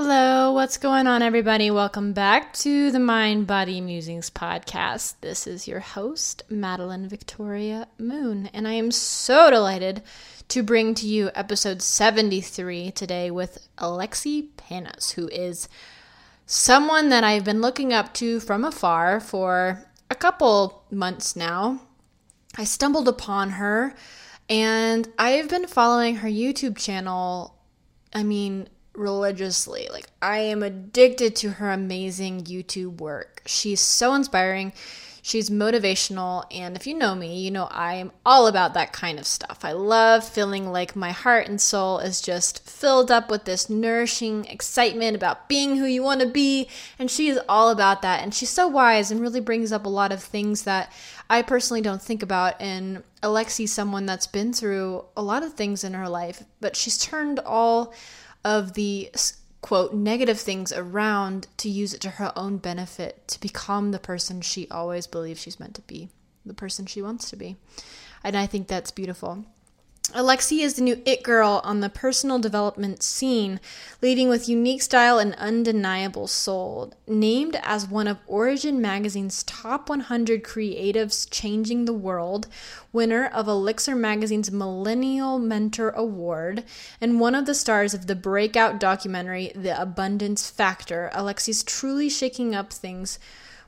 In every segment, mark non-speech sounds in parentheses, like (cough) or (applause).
Hello, what's going on, everybody? Welcome back to the Mind Body Musings podcast. This is your host, Madeline Victoria Moon, and I am so delighted to bring to you episode 73 today with Alexi Panos, who is someone that I've been looking up to from afar for a couple months now. I stumbled upon her and I've been following her YouTube channel. I mean, religiously. Like, I am addicted to her amazing YouTube work. She's so inspiring. She's motivational. And if you know me, you know I am all about that kind of stuff. I love feeling like my heart and soul is just filled up with this nourishing excitement about being who you want to be. And she is all about that. And she's so wise and really brings up a lot of things that I personally don't think about. And Alexi's someone that's been through a lot of things in her life, but she's turned all of the quote negative things around to use it to her own benefit to become the person she always believed she's meant to be, the person she wants to be. And I think that's beautiful. Alexi is the new it girl on the personal development scene, leading with unique style and undeniable soul. Named as one of Origin Magazine's top 100 creatives changing the world, winner of Elixir Magazine's Millennial Mentor Award, and one of the stars of the breakout documentary The Abundance Factor, Alexi's truly shaking up things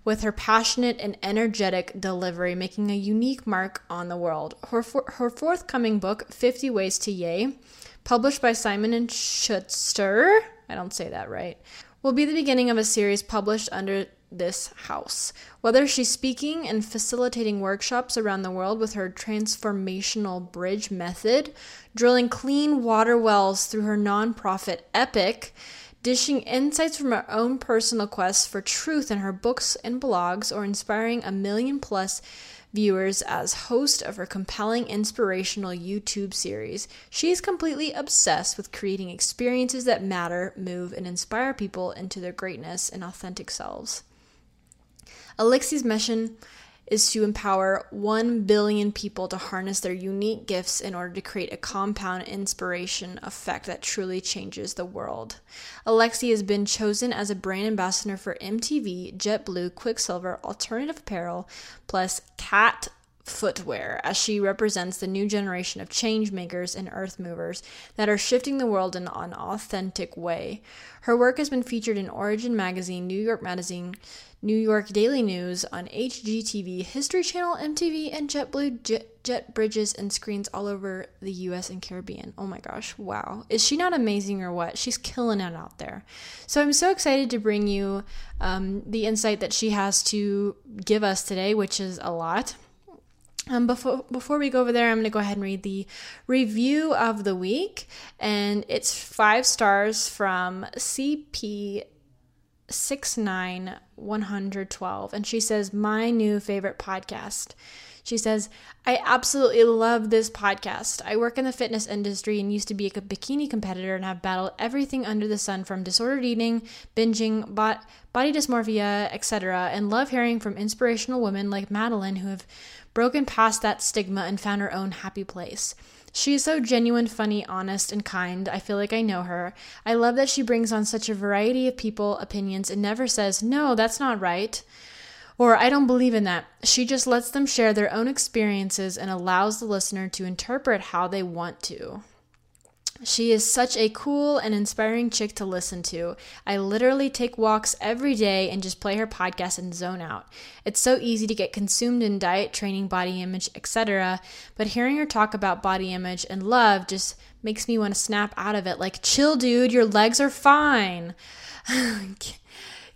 with her passionate and energetic delivery, making a unique mark on the world. Her, for- her forthcoming book, 50 Ways to Yay, published by Simon and Schuster, I don't say that right, will be the beginning of a series published under this house. Whether she's speaking and facilitating workshops around the world with her transformational bridge method, drilling clean water wells through her nonprofit Epic, dishing insights from her own personal quest for truth in her books and blogs, or inspiring a million plus viewers as host of her compelling inspirational YouTube series. She is completely obsessed with creating experiences that matter, move, and inspire people into their greatness and authentic selves. Alexi's mission is to empower 1 billion people to harness their unique gifts in order to create a compound inspiration effect that truly changes the world. Alexi has been chosen as a brand ambassador for MTV, JetBlue, Quiksilver, Alternative Apparel, plus Cat footwear as she represents the new generation of change makers and earth movers that are shifting the world in an authentic way. Her work has been featured in Origin Magazine, New York Magazine, New York Daily News on HGTV, History Channel, MTV, and JetBlue jet, jet bridges and screens all over the US and Caribbean. Oh my gosh, wow. Is she not amazing or what? She's killing it out there. So I'm so excited to bring you um, the insight that she has to give us today, which is a lot. Um, before before we go over there, I'm going to go ahead and read the review of the week, and it's five stars from CP six nine one hundred twelve, and she says my new favorite podcast. She says, I absolutely love this podcast. I work in the fitness industry and used to be a bikini competitor and have battled everything under the sun from disordered eating, binging, bot, body dysmorphia, etc., and love hearing from inspirational women like Madeline who have broken past that stigma and found her own happy place. She is so genuine, funny, honest, and kind. I feel like I know her. I love that she brings on such a variety of people, opinions, and never says, no, that's not right. Or, I don't believe in that. She just lets them share their own experiences and allows the listener to interpret how they want to. She is such a cool and inspiring chick to listen to. I literally take walks every day and just play her podcast and zone out. It's so easy to get consumed in diet, training, body image, etc. But hearing her talk about body image and love just makes me want to snap out of it like, chill, dude, your legs are fine. (laughs)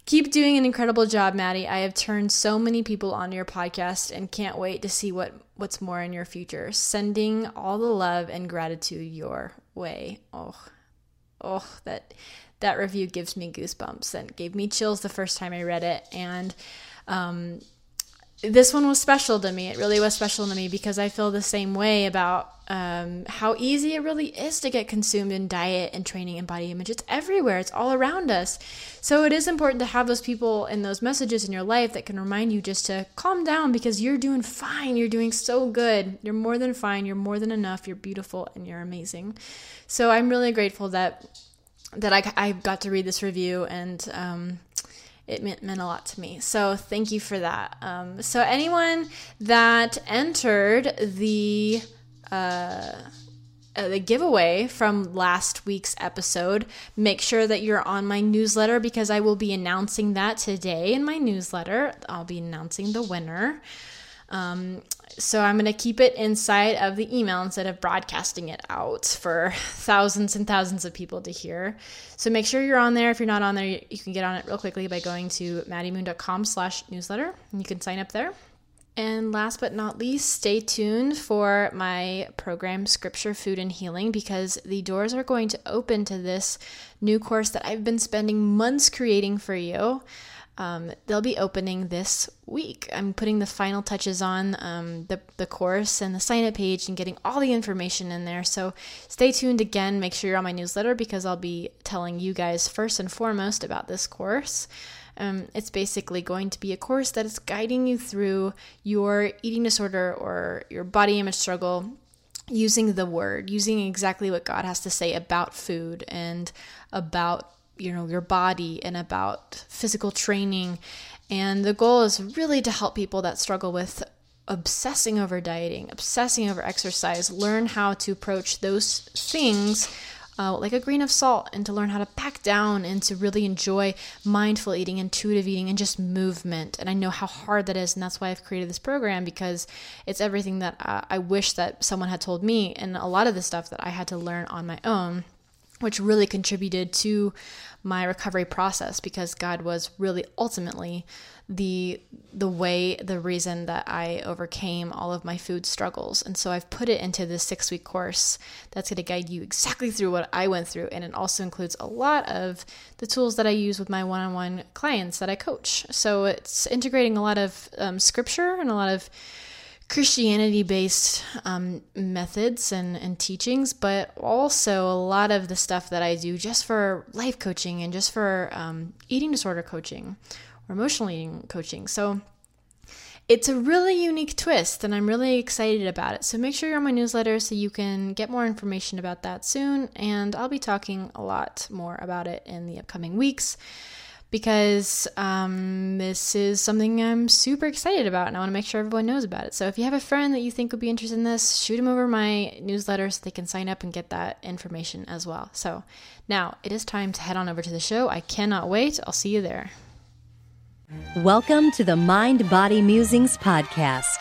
Keep doing an incredible job, Maddie. I have turned so many people onto your podcast and can't wait to see what, what's more in your future. Sending all the love and gratitude your way. Oh, oh, that that review gives me goosebumps and gave me chills the first time I read it. And um, this one was special to me. It really was special to me because I feel the same way about um, how easy it really is to get consumed in diet and training and body image. It's everywhere, it's all around us. So it is important to have those people and those messages in your life that can remind you just to calm down because you're doing fine. You're doing so good. You're more than fine. You're more than enough. You're beautiful and you're amazing. So I'm really grateful that that I, I got to read this review and um, it meant, meant a lot to me. So thank you for that. Um, so anyone that entered the uh, uh, the giveaway from last week's episode, make sure that you're on my newsletter because I will be announcing that today in my newsletter. I'll be announcing the winner. Um, so I'm going to keep it inside of the email instead of broadcasting it out for (laughs) thousands and thousands of people to hear. So make sure you're on there. If you're not on there, you can get on it real quickly by going to maddiemoon.com slash newsletter and you can sign up there. And last but not least, stay tuned for my program, Scripture, Food, and Healing, because the doors are going to open to this new course that I've been spending months creating for you. Um, they'll be opening this week. I'm putting the final touches on um, the, the course and the sign up page and getting all the information in there. So stay tuned again. Make sure you're on my newsletter because I'll be telling you guys first and foremost about this course. Um, it's basically going to be a course that is guiding you through your eating disorder or your body image struggle using the word, using exactly what God has to say about food and about you know your body and about physical training. And the goal is really to help people that struggle with obsessing over dieting obsessing over exercise learn how to approach those things uh, like a grain of salt and to learn how to back down and to really enjoy mindful eating intuitive eating and just movement. And i know how hard that is and that's why i've created this program because it's everything that uh, i wish that someone had told me and a lot of the stuff that i had to learn on my own which really contributed to my recovery process because God was really ultimately the the way the reason that I overcame all of my food struggles. And so I've put it into this 6-week course that's going to guide you exactly through what I went through and it also includes a lot of the tools that I use with my one-on-one clients that I coach. So it's integrating a lot of um, scripture and a lot of Christianity based um, methods and, and teachings, but also a lot of the stuff that I do just for life coaching and just for um, eating disorder coaching or emotional eating coaching. So it's a really unique twist, and I'm really excited about it. So make sure you're on my newsletter so you can get more information about that soon. And I'll be talking a lot more about it in the upcoming weeks because um, this is something I'm super excited about and I want to make sure everyone knows about it. So if you have a friend that you think would be interested in this, shoot them over my newsletter so they can sign up and get that information as well. So now it is time to head on over to the show. I cannot wait. I'll see you there. Welcome to the Mind Body Musings podcast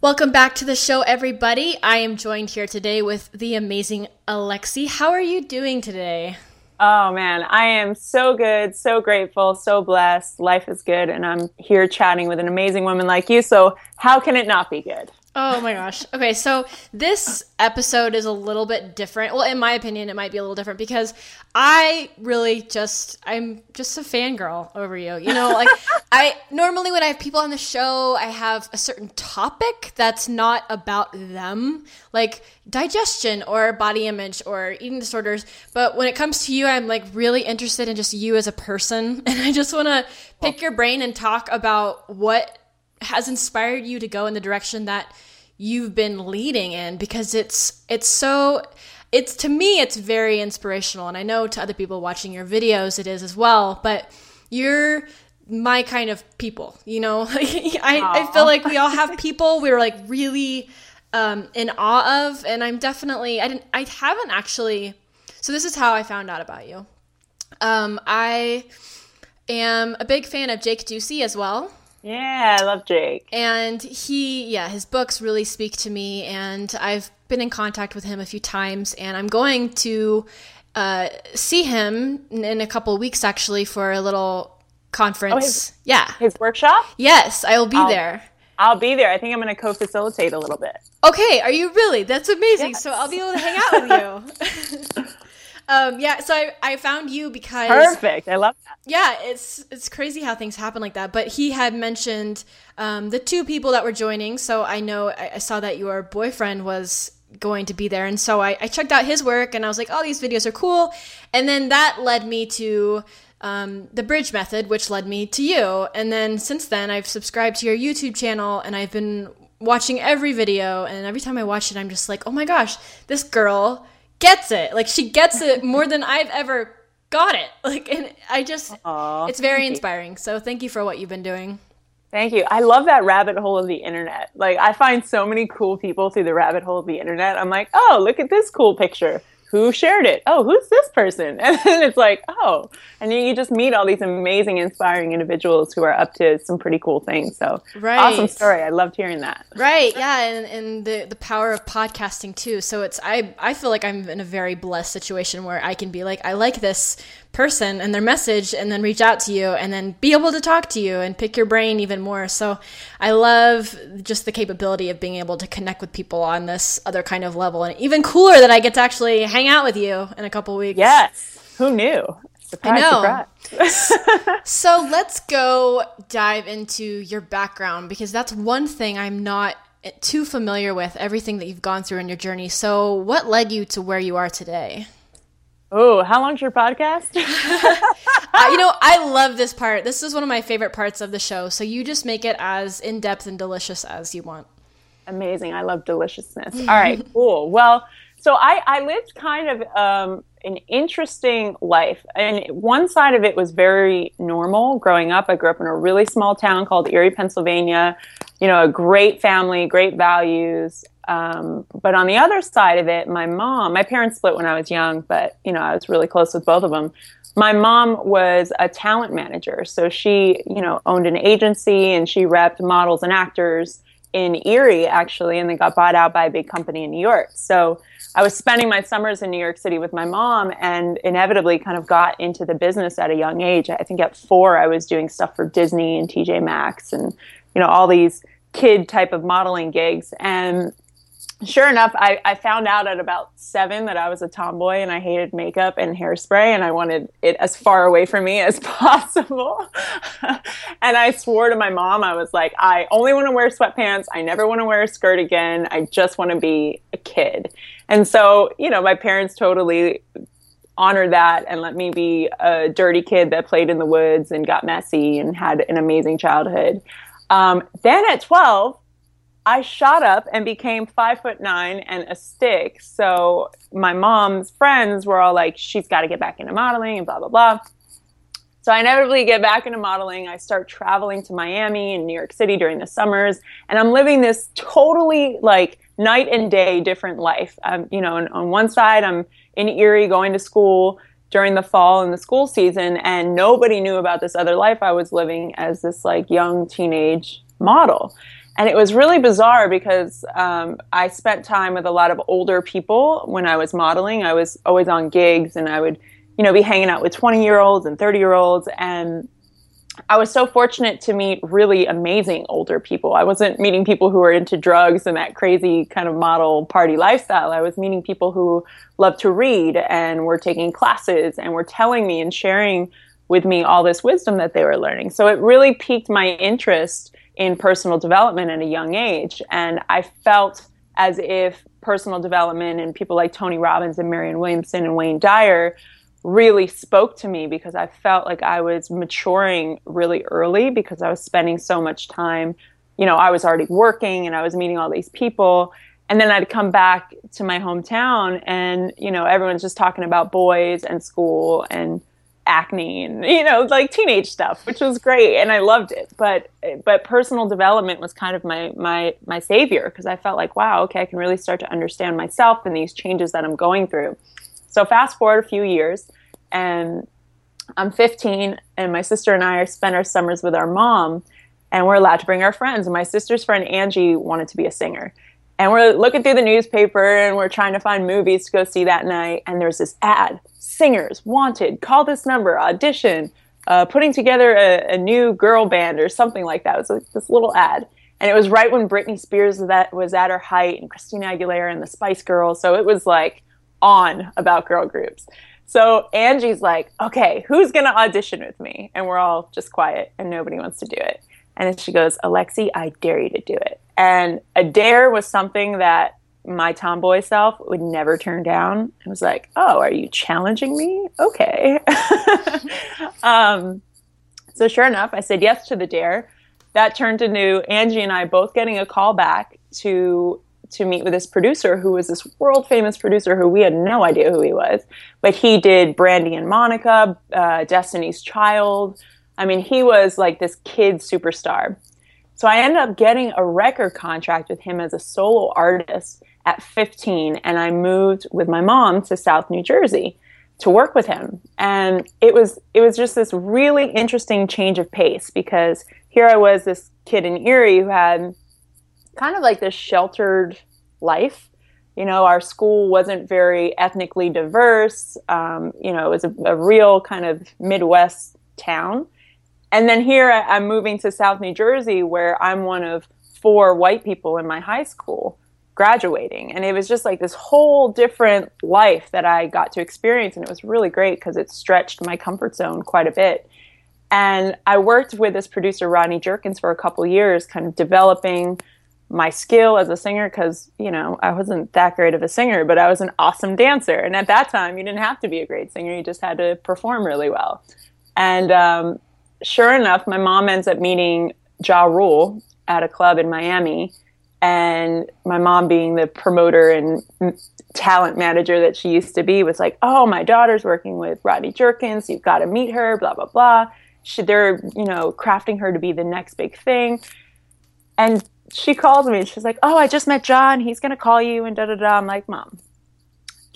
Welcome back to the show, everybody. I am joined here today with the amazing Alexi. How are you doing today? Oh man, I am so good, so grateful, so blessed. Life is good, and I'm here chatting with an amazing woman like you. So, how can it not be good? Oh my gosh. Okay, so this episode is a little bit different. Well, in my opinion, it might be a little different because I really just I'm just a fangirl over you. You know, like (laughs) I normally when I have people on the show, I have a certain topic that's not about them, like digestion or body image or eating disorders. But when it comes to you, I'm like really interested in just you as a person, (laughs) and I just want to pick your brain and talk about what has inspired you to go in the direction that you've been leading in because it's it's so it's to me it's very inspirational. And I know to other people watching your videos it is as well but you're my kind of people you know? (laughs) I, I feel like we all have (laughs) people we're like really um, in awe of and I'm definitely I didn't I haven't actually so this is how I found out about you. Um, I am a big fan of Jake Ducey as well. Yeah, I love Jake. And he, yeah, his books really speak to me, and I've been in contact with him a few times, and I'm going to uh, see him in a couple of weeks actually for a little conference. Oh, his, yeah. His workshop? Yes, I will be I'll, there. I'll be there. I think I'm going to co facilitate a little bit. Okay, are you really? That's amazing. Yes. So I'll be able to hang out with you. (laughs) (laughs) um, yeah, so I, I found you because perfect. I love that. Yeah, it's it's crazy how things happen like that. But he had mentioned um, the two people that were joining, so I know I, I saw that your boyfriend was going to be there. And so I, I, checked out his work and I was like, oh, these videos are cool. And then that led me to um, the bridge method, which led me to you. And then since then, I've subscribed to your YouTube channel and I've been watching every video. And every time I watch it, I'm just like, oh my gosh, this girl gets it. Like, she gets it more than I've ever got it. (laughs) Like, and I just, Aww, it's very inspiring. So thank you for what you've been doing. Thank you. I love that rabbit hole of the internet. Like I find so many cool people through the rabbit hole of the internet. I'm like, oh, look at this cool picture who shared it? Oh, who's this person? (laughs) And then it's like, oh, and you, you just meet all these amazing, inspiring individuals who are up to some pretty cool things. So right. awesome story. I loved hearing that. Right. Yeah. And, and the, the power of podcasting too. So it's, I, I feel like I'm in a very blessed situation where I can be like, I like this person and their message and then reach out to you and then be able to talk to you and pick your brain even more. So I love just the capability of being able to connect with people on this other kind of level. And even cooler that I get to actually hang out with you in a couple weeks. Yes. Who knew? Surprise, I know. (laughs) so let's go dive into your background because that's one thing I'm not too familiar with everything that you've gone through in your journey. So, what led you to where you are today? Oh, how long's your podcast? (laughs) (laughs) uh, you know, I love this part. This is one of my favorite parts of the show. So you just make it as in depth and delicious as you want. Amazing. I love deliciousness. (laughs) All right, cool. Well, so I, I lived kind of um, an interesting life. And one side of it was very normal growing up. I grew up in a really small town called Erie, Pennsylvania. You know, a great family, great values. Um, but on the other side of it, my mom, my parents split when I was young, but you know, I was really close with both of them. My mom was a talent manager, so she, you know, owned an agency and she repped models and actors in Erie actually, and they got bought out by a big company in New York. So I was spending my summers in New York City with my mom, and inevitably kind of got into the business at a young age. I think at four, I was doing stuff for Disney and TJ Maxx, and you know, all these kid type of modeling gigs, and sure enough, I, I found out at about seven that I was a tomboy and I hated makeup and hairspray and I wanted it as far away from me as (laughs) possible. (laughs) and I swore to my mom, I was like, I only want to wear sweatpants. I never want to wear a skirt again. I just want to be a kid. And so, you know, my parents totally honored that and let me be a dirty kid that played in the woods and got messy and had an amazing childhood. Um, then at 12, I shot up and became five foot nine and a stick. So my mom's friends were all like, she's got to get back into modeling and blah, blah, blah. So I inevitably get back into modeling. I start traveling to Miami and New York City during the summers, and I'm living this totally like night and day different life. Um, you know, on one side, I'm in Erie going to school during the fall and the school season, and nobody knew about this other life I was living as this like young teenage model and it was really bizarre because um, I spent time with a lot of older people when I was modeling. I was always on gigs, and I would, you know, be hanging out with 20 year olds and 30 year olds, and I was so fortunate to meet really amazing older people. I wasn't meeting people who were into drugs and that crazy kind of model party lifestyle. I was meeting people who loved to read and were taking classes and were telling me and sharing with me all this wisdom that they were learning. So it really piqued my interest in personal development at a young age. And I felt as if personal development and people like Tony Robbins and Marianne Williamson and Wayne Dyer really spoke to me because I felt like I was maturing really early because I was spending so much time. You know, I was already working and I was meeting all these people. And then I'd come back to my hometown and, you know, everyone's just talking about boys and school and acne and you know like teenage stuff which was great and i loved it but but personal development was kind of my my my savior because i felt like wow okay i can really start to understand myself and these changes that i'm going through so fast forward a few years and I'm 15, and my sister and I spend our summers with our mom, and we're allowed to bring our friends. And my sister's friend Angie wanted to be a singer. And we're looking through the newspaper and we're trying to find movies to go see that night. And there's this ad singers wanted, call this number, audition, uh, putting together a, a, new girl band or something like that. It was like this little ad. And it was right when Britney Spears that was at her height and Christina Aguilera and the Spice Girls. So it was like on about girl groups. So Angie's like, okay, who's going to audition with me? And we're all just quiet and nobody wants to do it. And then she goes, Alexi, I dare you to do it. And a dare was something that my tomboy self would never turn down. It was like, oh, are you challenging me? Okay. (laughs) um, so sure enough, I said yes to the dare. That turned into Angie and I both getting a call back to to meet with this producer who was this world famous producer who we had no idea who he was, but he did Brandy and Monica, uh, Destiny's Child. I mean, he was like this kid superstar. So I ended up getting a record contract with him as a solo artist at 15 and I moved with my mom to South New Jersey to work with him. And it was it was just this really interesting change of pace because here I was this kid in Erie who had kind of like this sheltered life. You know, our school wasn't very ethnically diverse. Um, you know, it was a, a real kind of Midwest town and then here I'm moving to South New Jersey, where I'm one of four white people in my high school graduating. And it was just like this whole different life that I got to experience. And it was really great because it stretched my comfort zone quite a bit. And I worked with this producer, Rodney Jerkins, for a couple years, kind of developing my skill as a singer because, you know, I wasn't that great of a singer, but I was an awesome dancer. And at that time, you didn't have to be a great singer, you just had to perform really well. And um, sure enough, my mom ends up meeting Ja Rule at a club in Miami. And my mom, being the promoter and talent manager that she used to be, was like, "Oh, my daughter's working with Rodney Jerkins. You've got to meet her." Blah blah blah. She, they're you know crafting her to be the next big thing. And she calls me and she's like, "Oh, I just met John. He's gonna call you." And da da da. I'm like, "Mom,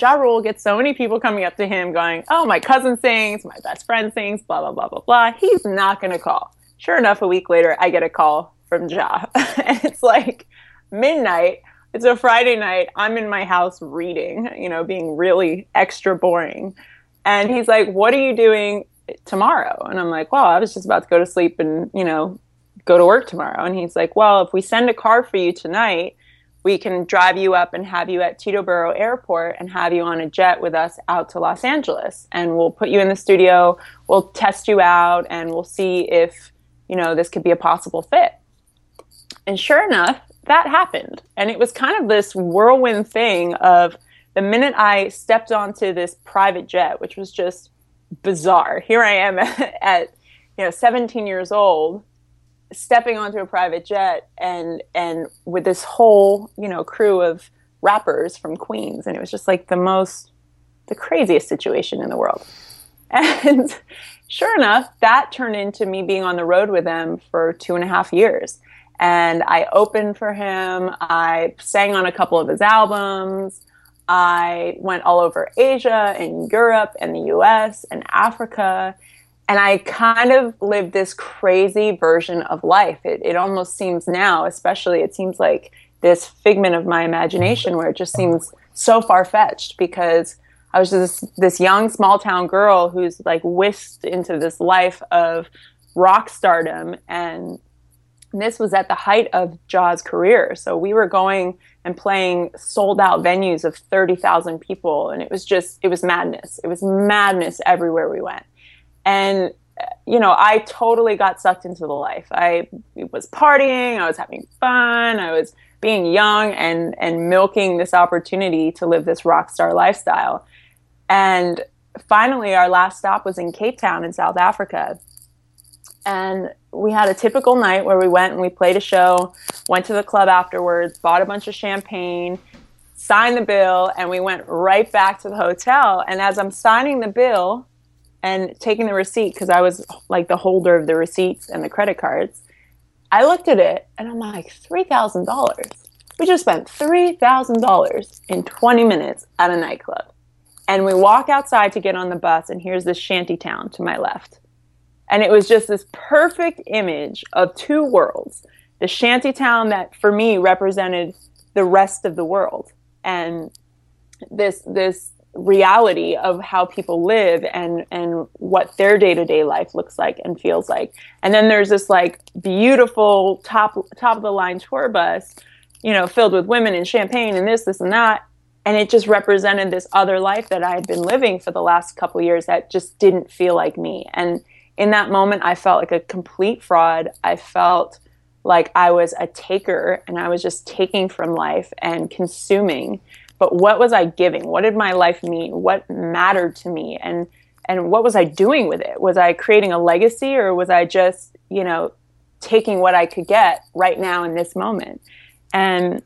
Ja Rule gets so many people coming up to him going, Oh, my cousin sings, my best friend sings, blah, blah, blah, blah, blah. He's not going to call. Sure enough, a week later, I get a call from Ja. (laughs) and it's like midnight. It's a Friday night. I'm in my house reading, you know, being really extra boring. And he's like, What are you doing tomorrow? And I'm like, Well, I was just about to go to sleep and, you know, go to work tomorrow. And he's like, Well, if we send a car for you tonight, we can drive you up and have you at Tito Teterboro Airport and have you on a jet with us out to Los Angeles. And we'll put you in the studio, we'll test you out, and we'll see if, you know, this could be a possible fit. And sure enough, that happened. And it was kind of this whirlwind thing of the minute I stepped onto this private jet, which was just bizarre. Here I am (laughs) at, you know, 17 years old stepping onto a private jet and and with this whole you know crew of rappers from Queens, and it was just like the most the craziest situation in the world. (laughs) And sure enough, that turned into me being on the road with them for two and a half years. And I opened for him. I sang on a couple of his albums. I went all over Asia and Europe and the US and Africa and I kind of lived this crazy version of life. It, it almost seems now, especially, it seems like this figment of my imagination where it just seems so far fetched because I was just this, this young small town girl who's like whisked into this life of rock stardom. And this was at the height of Ja's career. So we were going and playing sold out venues of 30,000 people. And it was just, it was madness. It was madness everywhere we went and you know i totally got sucked into the life. I was partying i was having fun i was being young and and milking this opportunity to live this rock star lifestyle. And finally our last stop was in cape town in south africa. And we had a typical night where we went and we played a show went to the club afterwards bought a bunch of champagne signed the bill and we went right back to the hotel. And as i'm signing the bill and taking the receipt because I was like the holder of the receipts and the credit cards. I looked at it and I'm like, $3,000. We just spent $3,000 in 20 minutes at a nightclub. And we walk outside to get on the bus, and here's this shanty town to my left. And it was just this perfect image of two worlds the shanty town that for me represented the rest of the world and this this reality of how people live and and what their day-to-day life looks like and feels like. And then there's this like beautiful top top of the line tour bus you know filled with women and champagne and this this and that. And it just represented this other life that I had been living for the last couple years that just didn't feel like me. And in that moment I felt like a complete fraud. I felt like I was a taker and I was just taking from life and consuming but what was I giving? What did my life mean? What mattered to me? And and what was I doing with it? Was I creating a legacy or was I just, you know, taking what I could get right now in this moment? And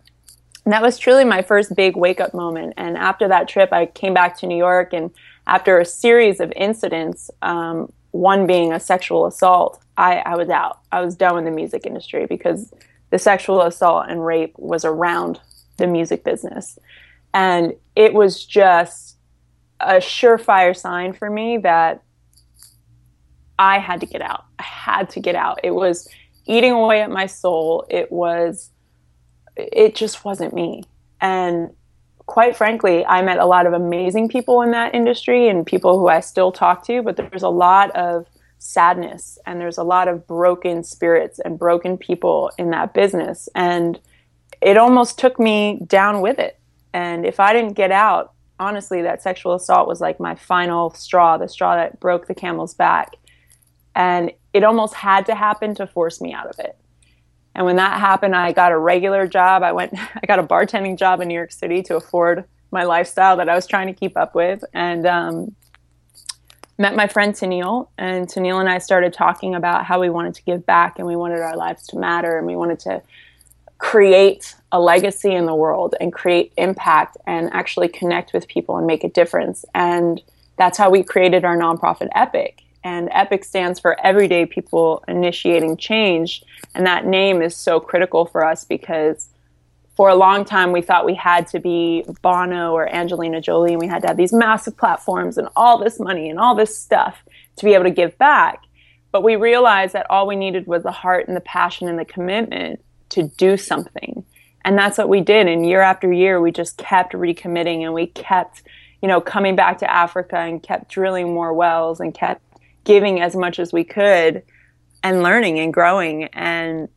that was truly my first big wake up moment. And after that trip, I came back to New York, and after a series of incidents, um, one being a sexual assault, I, I was out. I was done with the music industry because the sexual assault and rape was around the music business. And it was just a surefire sign for me that I had to get out. I had to get out. It was eating away at my soul. It was, it just wasn't me. And quite frankly, I met a lot of amazing people in that industry and people who I still talk to, but there's a lot of sadness and there's a lot of broken spirits and broken people in that business. And it almost took me down with it. And if I didn't get out, honestly, that sexual assault was like my final straw, the straw that broke the camel's back. And it almost had to happen to force me out of it. And when that happened, I got a regular job. I went, (laughs) I got a bartending job in New York City to afford my lifestyle that I was trying to keep up with. And um, met my friend Tennille, and Tennille and I started talking about how we wanted to give back and we wanted our lives to matter and we wanted to create a legacy in the world and create impact and actually connect with people and make a difference. And that's how we created our nonprofit Epic. And Epic stands for Everyday People Initiating Change. And that name is so critical for us because for a long time we thought we had to be Bono or Angelina Jolie and we had to have these massive platforms and all this money and all this stuff to be able to give back. But we realized that all we needed was the heart and the passion and the commitment to do something. And that's what we did. And year after year, we just kept recommitting and we kept, you know, coming back to Africa and kept drilling more wells and kept giving as much as we could and learning and growing. And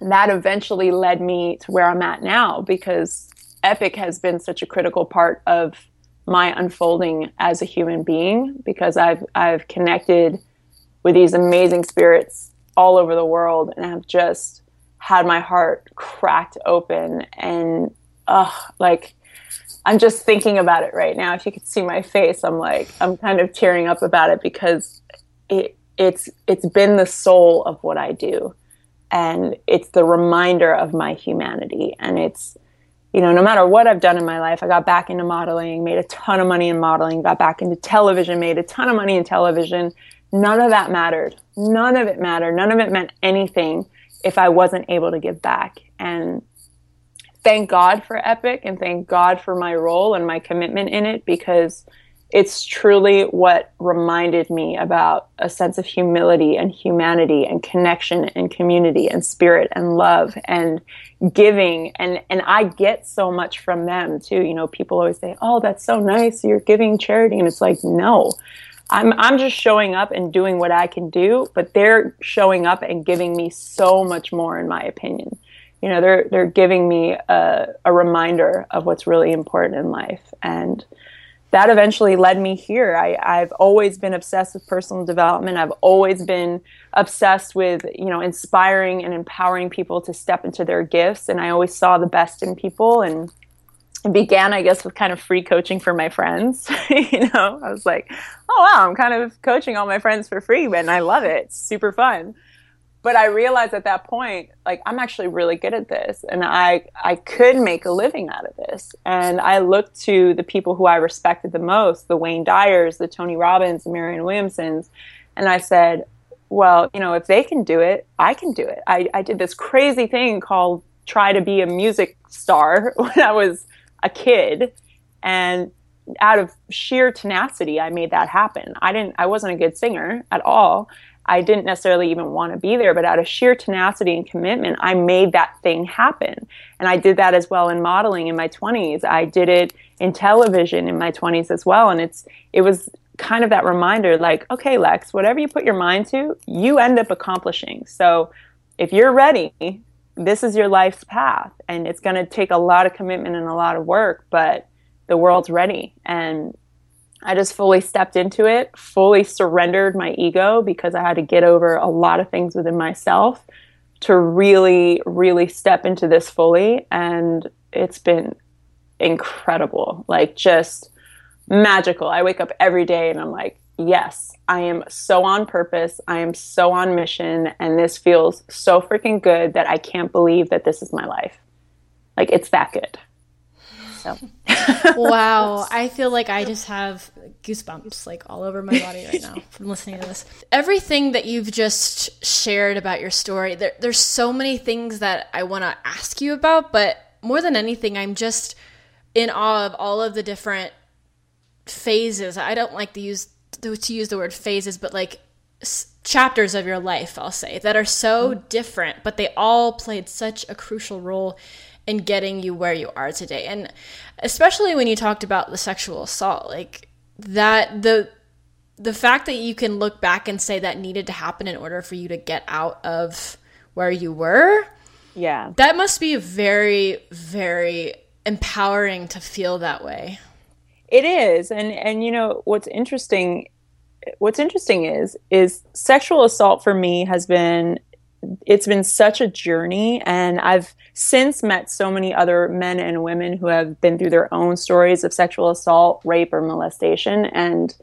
that eventually led me to where I'm at now because Epic has been such a critical part of my unfolding as a human being because I've I've connected with these amazing spirits all over the world and have just had my heart cracked open and uh like I'm just thinking about it right now. If you could see my face, I'm like I'm kind of tearing up about it because it it's it's been the soul of what I do. And it's the reminder of my humanity. And it's, you know, no matter what I've done in my life, I got back into modeling, made a ton of money in modeling, got back into television, made a ton of money in television. None of that mattered. None of it mattered. None of it meant anything if I wasn't able to give back. And thank God for Epic and thank God for my role and my commitment in it because it's truly what reminded me about a sense of humility and humanity and connection and community and spirit and love and giving. And and I get so much from them too. You know people always say oh that's so nice. You're giving charity. And it's like no I'm I'm just showing up and doing what I can do, but they're showing up and giving me so much more, in my opinion. You know, they're they're giving me a, a reminder of what's really important in life, and that eventually led me here. I, I've always been obsessed with personal development. I've always been obsessed with you know inspiring and empowering people to step into their gifts, and I always saw the best in people and began, I guess, with kind of free coaching for my friends. (laughs) you know, I was like, oh, wow, I'm kind of coaching all my friends for free, and I love it. It's super fun. But I realized at that point, like, I'm actually really good at this, and I, I could make a living out of this. And I looked to the people who I respected the most the Wayne Dyers, the Tony Robbins, the Marianne Williamsons, and I said, well, you know, if they can do it, I can do it. I, I did this crazy thing called try to be a music star (laughs) when I was a kid and out of sheer tenacity, I made that happen. I didn't, I wasn't a good singer at all. I didn't necessarily even want to be there, but out of sheer tenacity and commitment, I made that thing happen. And I did that as well in modeling in my 20s. I did it in television in my 20s as well. And it's, it was kind of that reminder like, okay, Lex, whatever you put your mind to, you end up accomplishing. So if you're ready, this is your life's path. And it's going to take a lot of commitment and a lot of work, but the world's ready. And I just fully stepped into it, fully surrendered my ego because I had to get over a lot of things within myself to really, really step into this fully. And it's been incredible. Like, just magical. I wake up every day and I'm like, yes, I am so on purpose. I am so on mission. And this feels so freaking good that I can't believe that this is my life. Like, it's that good. So. (laughs) wow. (laughs) I feel like I just have goosebumps like all over my body right now from listening to this. Everything that you've just shared about your story, there, there's so many things that I want to ask you about, but more than anything, I'm just in awe of all of the different phases. I don't like to use to use the word phases, but like s- chapters of your life, I'll say, that are so mm. different, but they all played such a crucial role in getting you where you are today. And especially when you talked about the sexual assault, like that the the fact that you can look back and say that needed to happen in order for you to get out of where you were. Yeah. That must be very very empowering to feel that way. It is, and and you know what's interesting. What's interesting is is sexual assault for me has been it's been such a journey and I've since met so many other men and women who have been through their own stories of sexual assault, rape or molestation and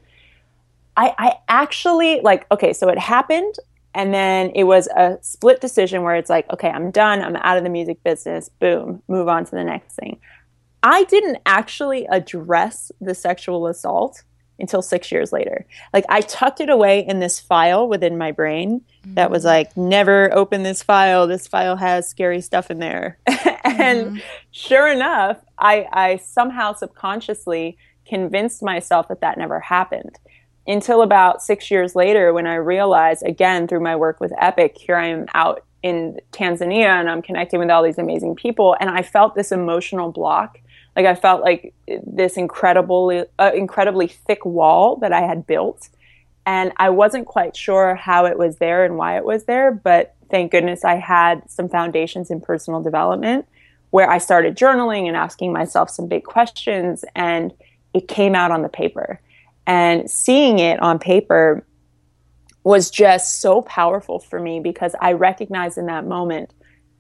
I, I actually like okay so it happened and then it was a split decision where it's like okay i'm done i'm out of the music business boom move on to the next thing I didn't actually address the sexual assault until six years later. Like I tucked it away in this file within my brain mm-hmm. that was mm-hmm. like, never open this file. This file has scary stuff in there. (laughs) and mm-hmm. sure enough, I, I somehow subconsciously convinced myself that that never happened. Until about six years later, when I realized, again, through my work with Epic, here I am out in Tanzania and I'm connecting with all these amazing people. And I felt this emotional block like I felt like this incredibly, uh, incredibly thick wall that I had built, and I wasn't quite sure how it was there and why it was there. But thank goodness I had some foundations in personal development where I started journaling and asking myself some big questions, and it came out on the paper. And seeing it on paper was just so powerful for me because I recognized in that moment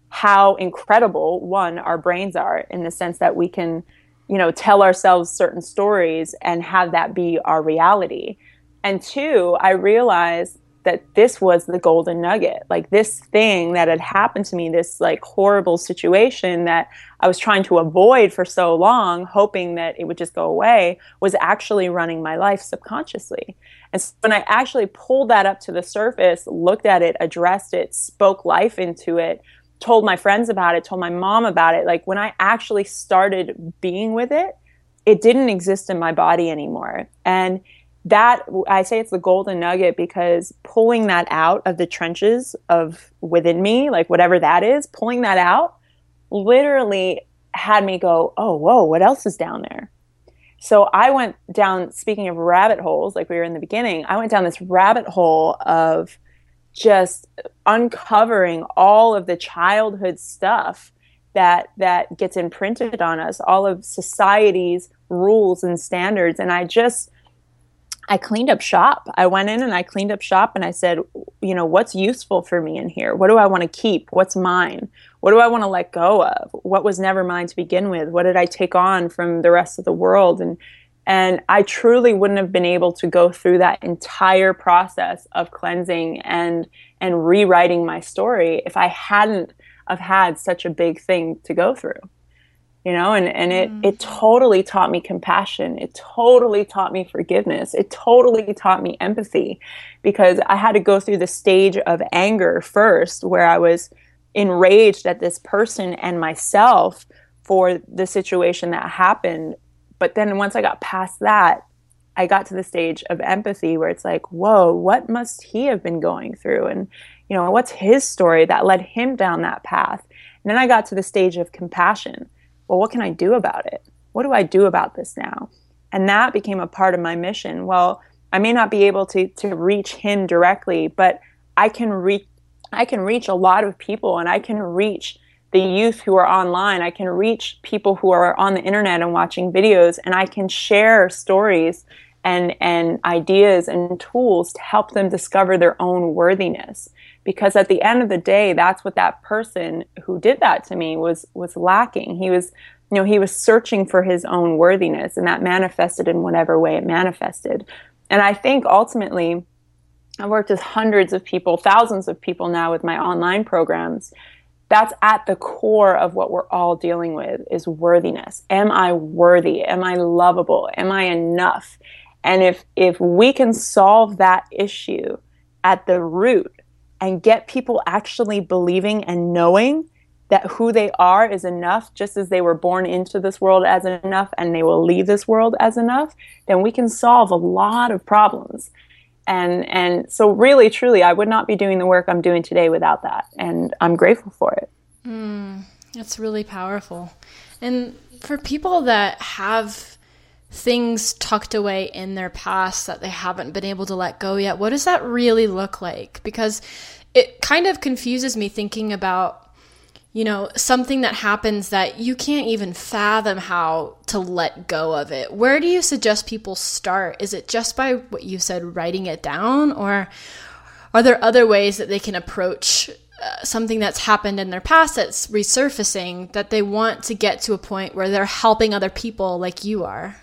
how incredible one our brains are in the sense that we can you know tell ourselves certain stories and have that be our reality. And two i realized that this was the golden nugget. Like this thing that had happened to me this like horrible situation that i was trying to avoid for so long hoping that it would just go away was actually running my life subconsciously. And so when i actually pulled that up to the surface looked at it addressed it spoke life into it told my friends about it, told my mom about it. Like when I actually started being with it, it didn't exist in my body anymore. And that I say it's the golden nugget because pulling that out of the trenches of within me, like whatever that is, pulling that out literally had me go, oh, whoa, what else is down there? So I went down, speaking of rabbit holes, like we were in the beginning, I went down this rabbit hole of just uncovering all of the childhood stuff that that gets imprinted on us all of society's rules and standards. And i just i cleaned up shop. I went in and i cleaned up shop and i said you know what's useful for me in here? What do i want to keep? What's mine? What do i want to let go of? What was never mine to begin with? What did i take on from the rest of the world? And and I truly wouldn't have been able to go through that entire process of cleansing and and rewriting my story if I hadn't have had such a big thing to go through. You know, and, and it, mm. it totally taught me compassion. It totally taught me forgiveness. It totally taught me empathy because I had to go through the stage of anger first, where I was enraged at this person and myself for the situation that happened but then once I got past that, I got to the stage of empathy where it's like, whoa, what must he have been going through? And, you know, what's his story that led him down that path? And then I got to the stage of compassion. Well, what can I do about it? What do I do about this now? And that became a part of my mission. Well, I may not be able to, to reach him directly, but I can reach I can reach a lot of people and I can reach the youth who are online. I can reach people who are on the internet and watching videos and I can share stories and and ideas and tools to help them discover their own worthiness because at the end of the day that's what that person who did that to me was was lacking he was you know he was searching for his own worthiness and that manifested in whatever way it manifested and i think ultimately i've worked with hundreds of people thousands of people now with my online programs that's at the core of what we're all dealing with is worthiness. Am i worthy? Am i lovable? Am i enough? And if if we can solve that issue at the root and get people actually believing and knowing that who they are is enough just as they were born into this world as enough and they will leave this world as enough then we can solve a lot of problems and and so really truly i would not be doing the work i'm doing today without that and i'm grateful for it mm, that's really powerful and for people that have things tucked away in their past that they haven't been able to let go yet. What does that really look like? Because it kind of confuses me thinking about you know, something that happens that you can't even fathom how to let go of it. Where do you suggest people start? Is it just by what you said, writing it down? Or are there other ways that they can approach uh, something that's happened in their past that's resurfacing that they want to get to a point where they're helping other people like you are?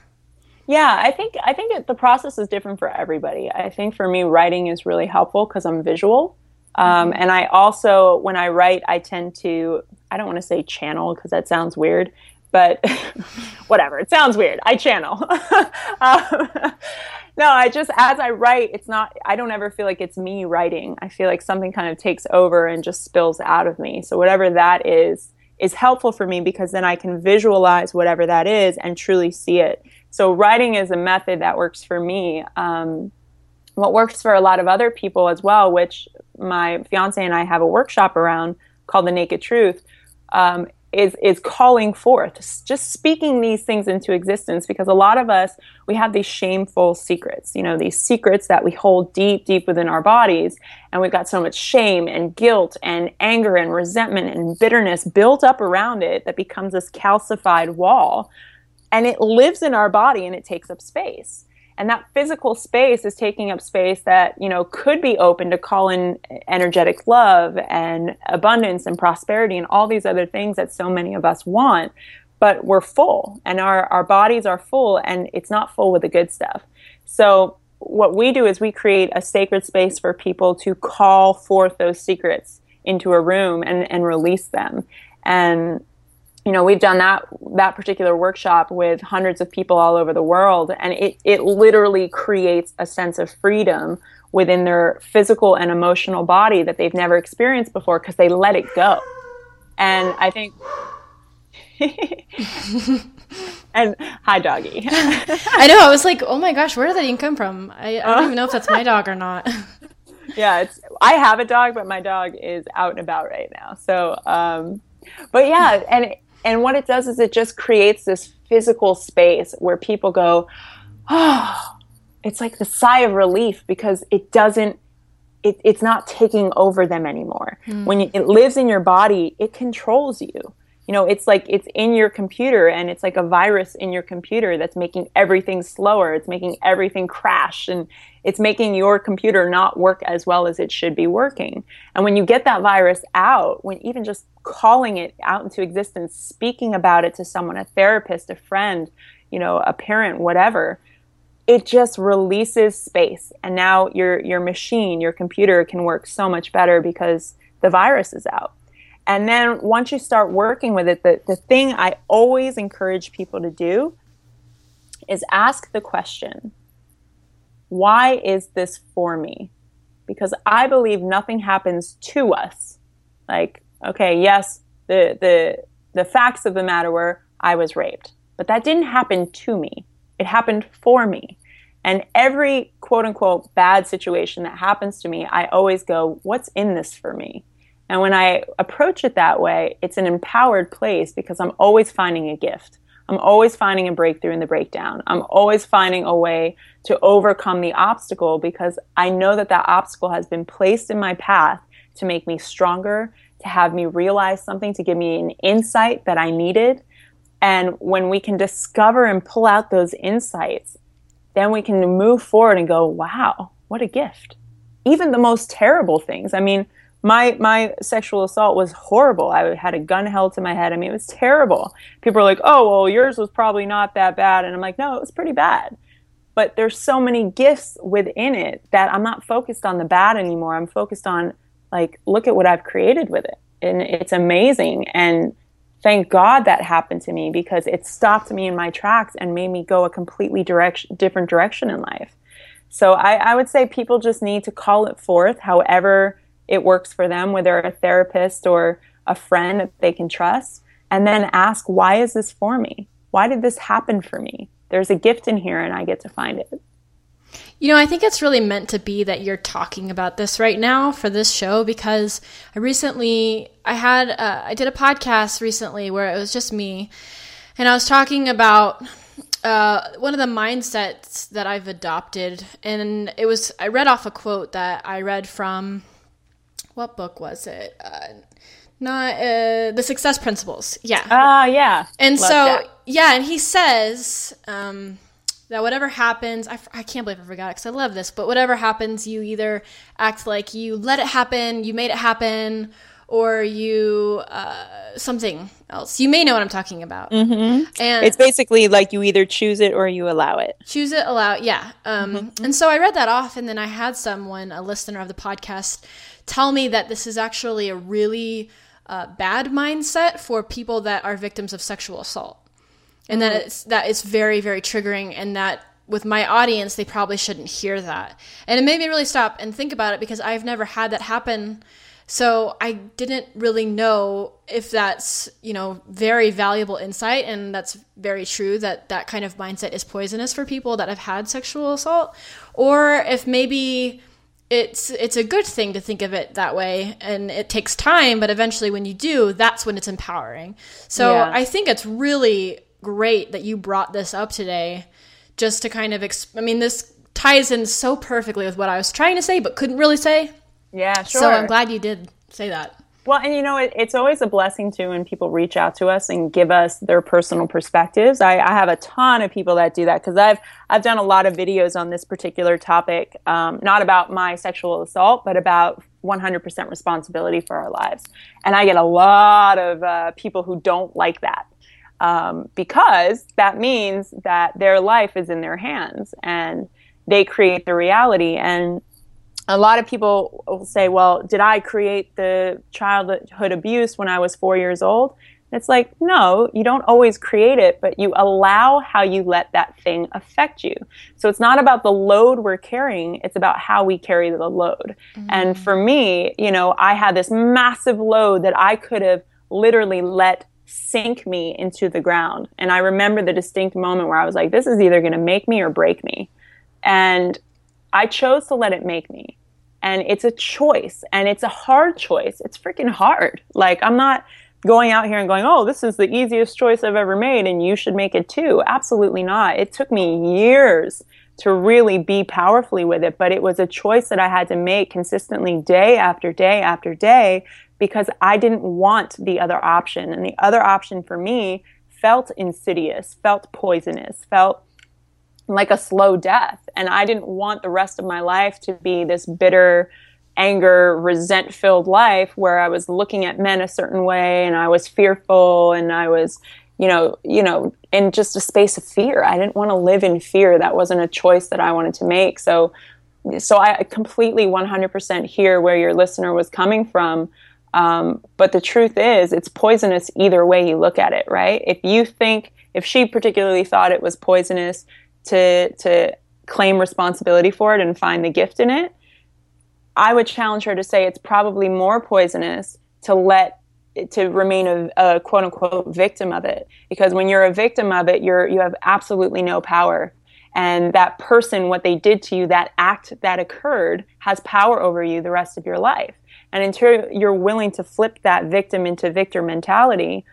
Yeah, I think I think it, the process is different for everybody. I think for me, writing is really helpful because I'm visual, um, and I also when I write, I tend to I don't want to say channel because that sounds weird, but (laughs) whatever, it sounds weird. I channel. (laughs) um, (laughs) no, I just as I write, it's not. I don't ever feel like it's me writing. I feel like something kind of takes over and just spills out of me. So whatever that is is helpful for me because then I can visualize whatever that is and truly see it so writing is a method that works for me. Um, what works for a lot of other people as well, which my fiance and I have a workshop around called the Naked Truth, um, is is calling forth, just speaking these things into existence. Because a lot of us we have these shameful secrets, you know, these secrets that we hold deep, deep within our bodies, and we've got so much shame and guilt and anger and resentment and bitterness built up around it that becomes this calcified wall and it lives in our body and it takes up space and that physical space is taking up space that you know could be open to call in energetic love and abundance and prosperity and all these other things that so many of us want but we're full and our, our bodies are full and it's not full with the good stuff. So what we do is we create a sacred space for people to call forth those secrets into a room and, and release them. And you know we've done that that particular workshop with hundreds of people all over the world and it, it literally creates a sense of freedom within their physical and emotional body that they've never experienced before because they let it go. And i think (laughs) and hi doggy. (laughs) I know i was like oh my gosh where did that even come from? I, I don't even know if that's my dog or not. (laughs) Yeah it's i have a dog but my dog is out and about right now. So um but yeah and and what it does is it just creates this physical space where people go, oh, it's like the sigh of relief because it doesn't, it, it's not taking over them anymore. Mm. When you, it lives in your body, it controls you you know it's like it's in your computer and it's like a virus in your computer that's making everything slower. It's making everything crash and it's making your computer not work as well as it should be working. And when you get that virus out when even just calling it out into existence speaking about it to someone a therapist a friend you know a parent whatever it just releases space. And now your your machine your computer can work so much better because the virus is out and then once you start working with it, the, the thing I always encourage people to do is ask the question why is this for me? Because I believe nothing happens to us. Like, okay, yes, the, the, the facts of the matter were I was raped. But that didn't happen to me, it happened for me. And every quote unquote bad situation that happens to me, I always go, what's in this for me? And when I approach it that way, it's an empowered place because I'm always finding a gift. I'm always finding a breakthrough in the breakdown. I'm always finding a way to overcome the obstacle because I know that that obstacle has been placed in my path to make me stronger, to have me realize something, to give me an insight that I needed. And when we can discover and pull out those insights, then we can move forward and go, wow, what a gift. Even the most terrible things. I mean, my my sexual assault was horrible. I had a gun held to my head. I mean, it was terrible. People are like, "Oh, well, yours was probably not that bad," and I'm like, "No, it was pretty bad." But there's so many gifts within it that I'm not focused on the bad anymore. I'm focused on like, look at what I've created with it, and it's amazing. And thank God that happened to me because it stopped me in my tracks and made me go a completely direction, different direction in life. So I, I would say people just need to call it forth, however it works for them, whether a therapist or a friend that they can trust, and then ask, why is this for me? Why did this happen for me? There's a gift in here and I get to find it. You know, I think it's really meant to be that you're talking about this right now for this show because I recently I had uh, I did a podcast recently where it was just me, and I was talking about uh, one of the mindsets that I've adopted, and it was I read off a quote that I read from what book was it? Uh, not uh, the Success Principles. Yeah. Ah, uh, yeah. And Love so that. yeah, and he says um, that whatever happens, I, I can't believe I forgot it because I love this. But whatever happens, you either act like you let it happen, you made it happen, or you uh, something else. You may know what I'm talking about. Mm-hmm. And it's basically like you either choose it or you allow it. Choose it, allow it. Yeah. Um, mm-hmm. And so I read that off, and then I had someone, a listener of the podcast tell me that this is actually a really uh, bad mindset for people that are victims of sexual assault, and mm-hmm. that it's that it's very very triggering, and that with my audience they probably shouldn't hear that, and it made me really stop and think about it because I've never had that happen. So I didn't really know if that's, you know, very valuable insight and that's very true that that kind of mindset is poisonous for people that have had sexual assault or if maybe it's it's a good thing to think of it that way and it takes time but eventually when you do that's when it's empowering so yeah. i think it's really great that you brought this up today just to kind of exp- i mean this ties in so perfectly with what i was trying to say but couldn't really say yeah sure so i'm glad you did say that well, and you know, it, it's always a blessing too when people reach out to us and give us their personal perspectives. I, I have a ton of people that do that because I've I've done a lot of videos on this particular topic, um, not about my sexual assault, but about 100% responsibility for our lives. And I get a lot of uh, people who don't like that um, because that means that their life is in their hands and they create the reality and a lot of people will say, well, did I create the childhood abuse when I was four years old? it's like, no, you don't always create it, but you allow how you let that thing affect you. So it's not about the load we're carrying, it's about how we carry the load. Mm-hmm. And for me, you know, I had this massive load that I could have literally let sink me into the ground. And I remember the distinct moment where I was like, this is either going to make me or break me. And I chose to let it make me. And it's a choice and it's a hard choice. It's freaking hard. Like, I'm not going out here and going, oh, this is the easiest choice I've ever made and you should make it too. Absolutely not. It took me years to really be powerfully with it, but it was a choice that I had to make consistently day after day after day because I didn't want the other option. And the other option for me felt insidious, felt poisonous, felt like a slow death. And I didn't want the rest of my life to be this bitter, anger, resent filled life where I was looking at men a certain way and I was fearful and I was, you know, you know, in just a space of fear. I didn't want to live in fear. That wasn't a choice that I wanted to make. So so I completely 100% hear where your listener was coming from. Um, but the truth is, it's poisonous either way you look at it, right? If you think, if she particularly thought it was poisonous, to to claim responsibility for it and find the gift in it, I would challenge her to say it's probably more poisonous to let to remain a, a, quote unquote victim of it. Because when you're a victim of it you're you have absolutely no power. And that person what they did to you that act that occurred has power over you the rest of your life. And until you're willing to flip that victim into victor mentality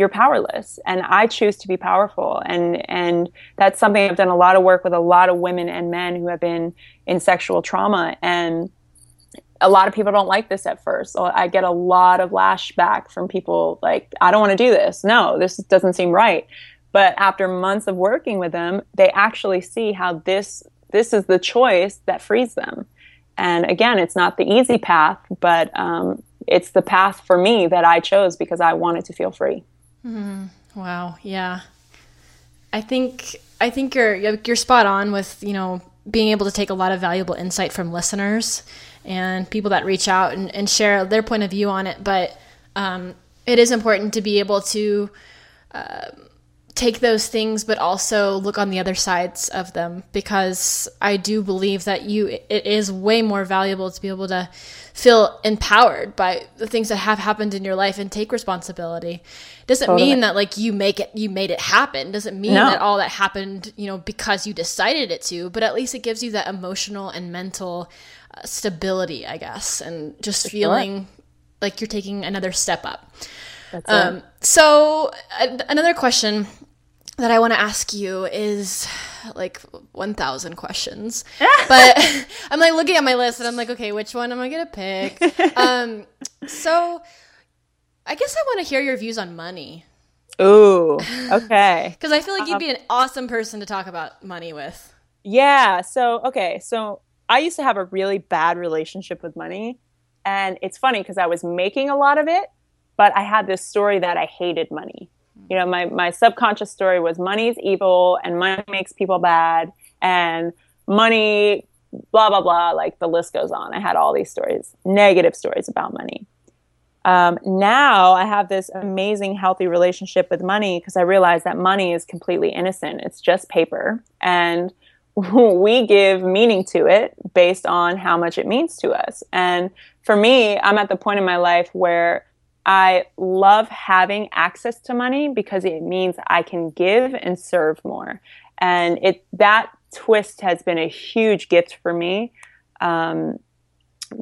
you're powerless and i choose to be powerful and and that's something i've done a lot of work with a lot of women and men who have been in sexual trauma and a lot of people don't like this at first. So I get a lot of lashback from people like, I don't want to do this. No, this doesn't seem right. But after months of working with them, they actually see how this this is the choice that frees them. And again, it's not the easy path, but um, it's the path for me that I chose because I wanted to feel free. Mm, wow. Yeah. I think I think you're you're spot on with you know being able to take a lot of valuable insight from listeners and people that reach out and, and share their point of view on it. But um, it is important to be able to uh, take those things, but also look on the other sides of them because I do believe that you it is way more valuable to be able to feel empowered by the things that have happened in your life and take responsibility. Doesn't totally. mean that like you make it you made it happen. Doesn't mean no. that all that happened, you know, because you decided it to, but at least it gives you that emotional and mental uh, stability, I guess, and just For feeling sure. like you're taking another step up. Um, so another question that I want to ask you is like 1000 questions. (laughs) but (laughs) I'm like looking at my list and I'm like, okay, which one am I going to pick? (laughs) um, so I guess I want to hear your views on money. Ooh, okay. Because I feel like you'd be um, an awesome person to talk about money with. Yeah. So, okay. So I used to have a really bad relationship with money. And it's funny because I was making a lot of it, but I had this story that I hated money. You know, my, my subconscious story was money's evil and money makes people bad and money, blah, blah, blah. Like the list goes on. I had all these stories, negative stories about money. Um, now I have this amazing, healthy relationship with money because I realize that money is completely innocent. It's just paper. And (laughs) we give meaning to it based on how much it means to us. And for me, I'm at the point in my life where I love having access to money because it means I can give and serve more. And it that twist has been a huge gift for me. Um,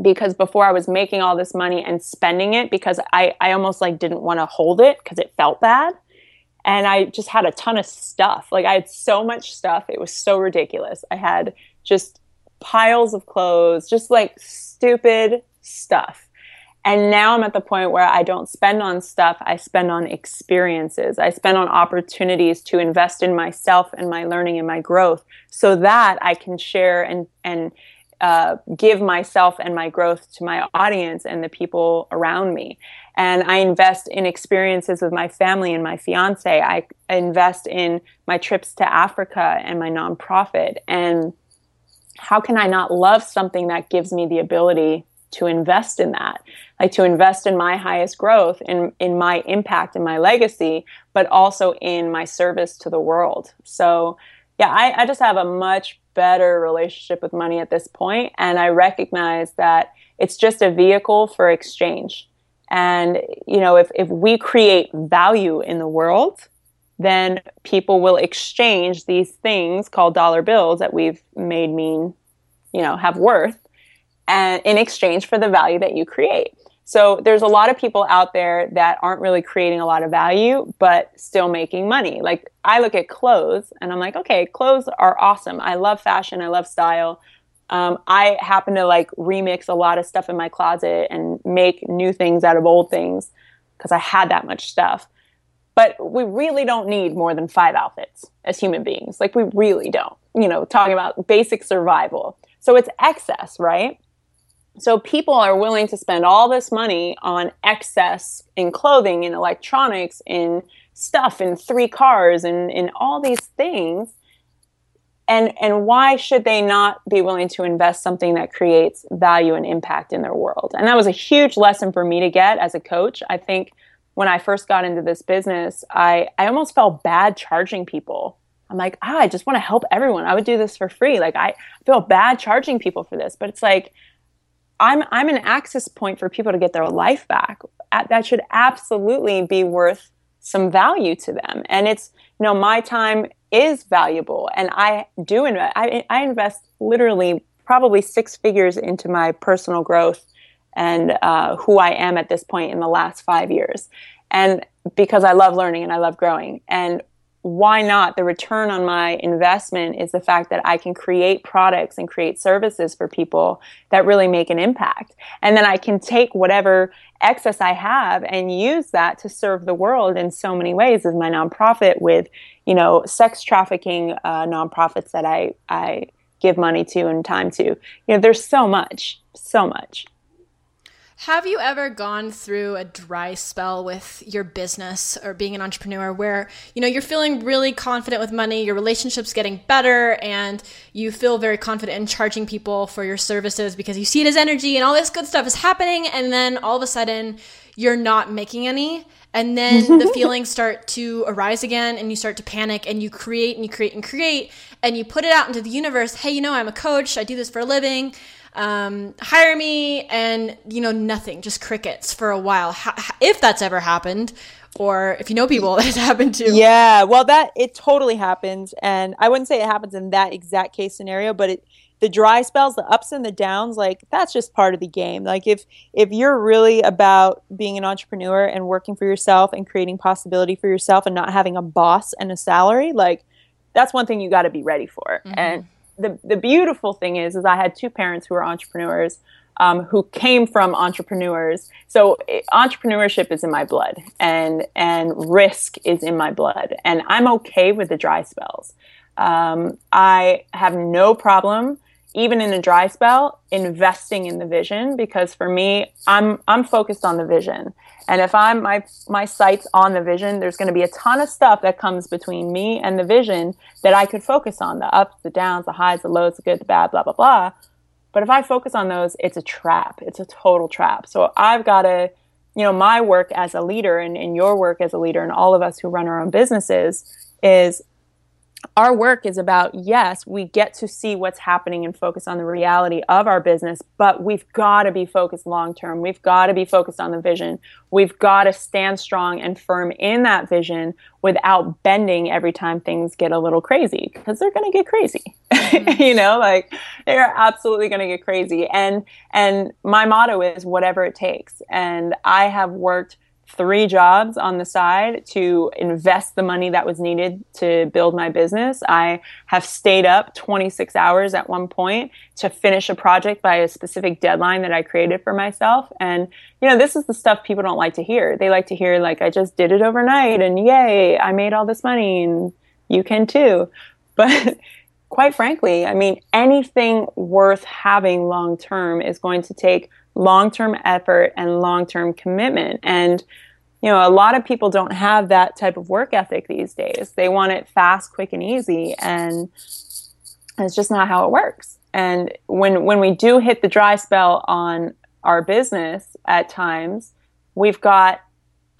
because before I was making all this money and spending it because I, I almost like didn't want to hold it because it felt bad and I just had a ton of stuff. Like I had so much stuff. It was so ridiculous. I had just piles of clothes, just like stupid stuff. And now I'm at the point where I don't spend on stuff, I spend on experiences. I spend on opportunities to invest in myself and my learning and my growth so that I can share and and uh, give myself and my growth to my audience and the people around me. And I invest in experiences with my family and my fiance. I invest in my trips to Africa and my nonprofit. And how can I not love something that gives me the ability to invest in that? Like to invest in my highest growth, in, in my impact and my legacy, but also in my service to the world. So, yeah, I, I just have a much better relationship with money at this point, and I recognize that it's just a vehicle for exchange. And you know, if if we create value in the world, then people will exchange these things called dollar bills that we've made mean, you know, have worth, and in exchange for the value that you create. So there's a lot of people out there that aren't really creating a lot of value, but still making money. Like I look at clothes and I'm like, okay, clothes are awesome. I love fashion. I love style. Um, I happen to like remix a lot of stuff in my closet and make new things out of old things because I had that much stuff. But we really don't need more than five outfits as human beings. Like we really don't, you know, talking about basic survival. So it's excess, right? So people are willing to spend all this money on excess in clothing, in electronics, in stuff, in three cars, and in all these things. And and why should they not be willing to invest something that creates value and impact in their world? And that was a huge lesson for me to get as a coach. I think when I first got into this business, I, I almost felt bad charging people. I'm like, ah, I just want to help everyone. I would do this for free. Like I feel bad charging people for this. But it's like I'm I'm an access point for people to get their life back. that should absolutely be worth some value to them. And it's, you know, my time is valuable and I do invest, I, I invest literally probably six figures into my personal growth and uh, who I am at this point in the last five years. And because I love learning and I love growing. And why not? The return on my investment is the fact that I can create products and create services for people that really make an impact. And then I can take whatever excess I have and use that to serve the world in so many ways as my nonprofit with, you know, sex trafficking uh, nonprofits that I, I give money to and time to. You know, there's so much, so much. Have you ever gone through a dry spell with your business or being an entrepreneur where, you know, you're feeling really confident with money, your relationship's getting better, and you feel very confident in charging people for your services because you see it as energy and all this good stuff is happening, and then all of a sudden you're not making any? And then the (laughs) feelings start to arise again, and you start to panic, and you create and you create and create, and you put it out into the universe. Hey, you know, I'm a coach, I do this for a living um, hire me and you know nothing just crickets for a while. If that's ever happened or if you know people (laughs) that's happened to. Yeah well that it totally happens and i wouldn't say it happens in that exact case scenario but it the dry spells the ups and the downs like that's just part of the game. Like if if you're really about being an entrepreneur and working for yourself and creating possibility for yourself and not having a boss and a salary like that's one thing you got to be ready for mm-hmm. and the the beautiful thing is is I had two parents who were entrepreneurs um, who came from entrepreneurs. So it, entrepreneurship is in my blood, and and risk is in my blood, and I'm okay with the dry spells. Um, I have no problem, even in a dry spell, investing in the vision because for me, I'm I'm focused on the vision, and if I'm my my sights on the vision, there's going to be a ton of stuff that comes between me and the vision that I could focus on the ups, the downs, the highs, the lows, the good, the bad, blah blah blah. But if I focus on those, it's a trap. It's a total trap. So I've got to, you know, my work as a leader and, and your work as a leader and all of us who run our own businesses is our work is about yes, we get to see what's happening and focus on the reality of our business, but we've got to be focused long term. We've got to be focused on the vision. We've got to stand strong and firm in that vision without bending every time things get a little crazy because they're going to get crazy. Mm-hmm. (laughs) you know, like they're absolutely going to get crazy. And and my motto is whatever it takes. And I have worked three jobs on the side to invest the money that was needed to build my business. I have stayed up 26 hours at one point to finish a project by a specific deadline that I created for myself. And, you know, this is the stuff people don't like to hear. They like to hear, like, I just did it overnight and yay, I made all this money and you can too. But (laughs) quite frankly, I mean, anything worth having long term is going to take long term effort and long term commitment. And, you know, a lot of people don't have that type of work ethic these days. They want it fast, quick, and easy. And it's just not how it works. And when, when we do hit the dry spell on our business at times, we've got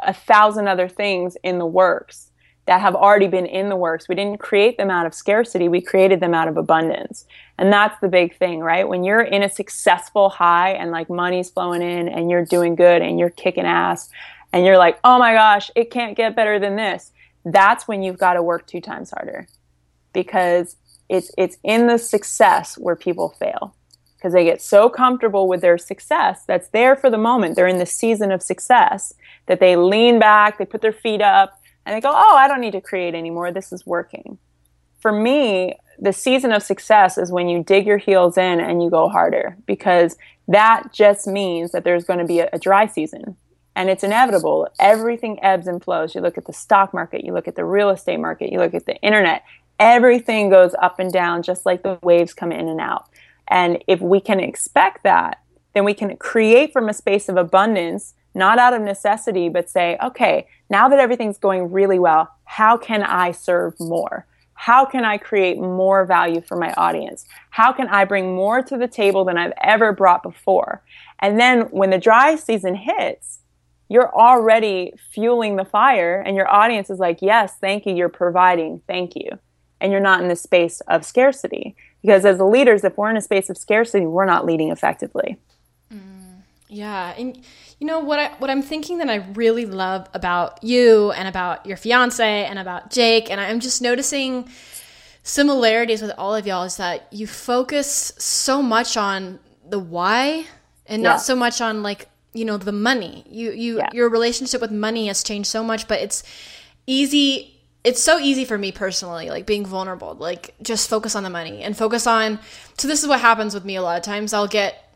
a thousand other things in the works that have already been in the works. We didn't create them out of scarcity, we created them out of abundance. And that's the big thing, right? When you're in a successful high and like money's flowing in and you're doing good and you're kicking ass and you're like, oh my gosh, it can't get better than this. That's when you've got to work two times harder because it's, it's in the success where people fail because they get so comfortable with their success that's there for the moment. They're in the season of success that they lean back, they put their feet up, and they go, oh, I don't need to create anymore. This is working. For me, the season of success is when you dig your heels in and you go harder because that just means that there's going to be a, a dry season and it's inevitable. Everything ebbs and flows. You look at the stock market, you look at the real estate market, you look at the internet, everything goes up and down just like the waves come in and out. And if we can expect that, then we can create from a space of abundance not out of necessity, but say, okay, now that everything's going really well, how can I serve more? How can I create more value for my audience? How can I bring more to the table than I've ever brought before? And then when the dry season hits, you're already fueling the fire, and your audience is like, yes, thank you, you're providing, thank you. And you're not in the space of scarcity. Because as leaders, if we're in a space of scarcity, we're not leading effectively. Yeah, and you know what I what I'm thinking that I really love about you and about your fiance and about Jake and I'm just noticing similarities with all of y'all is that you focus so much on the why and Yeah. not so much on like you know the money. You you Yeah. your relationship with money has changed so much, but it's easy it's so easy for me personally like being vulnerable like just focus on the money and focus on so this is what happens with me a lot of times i'll get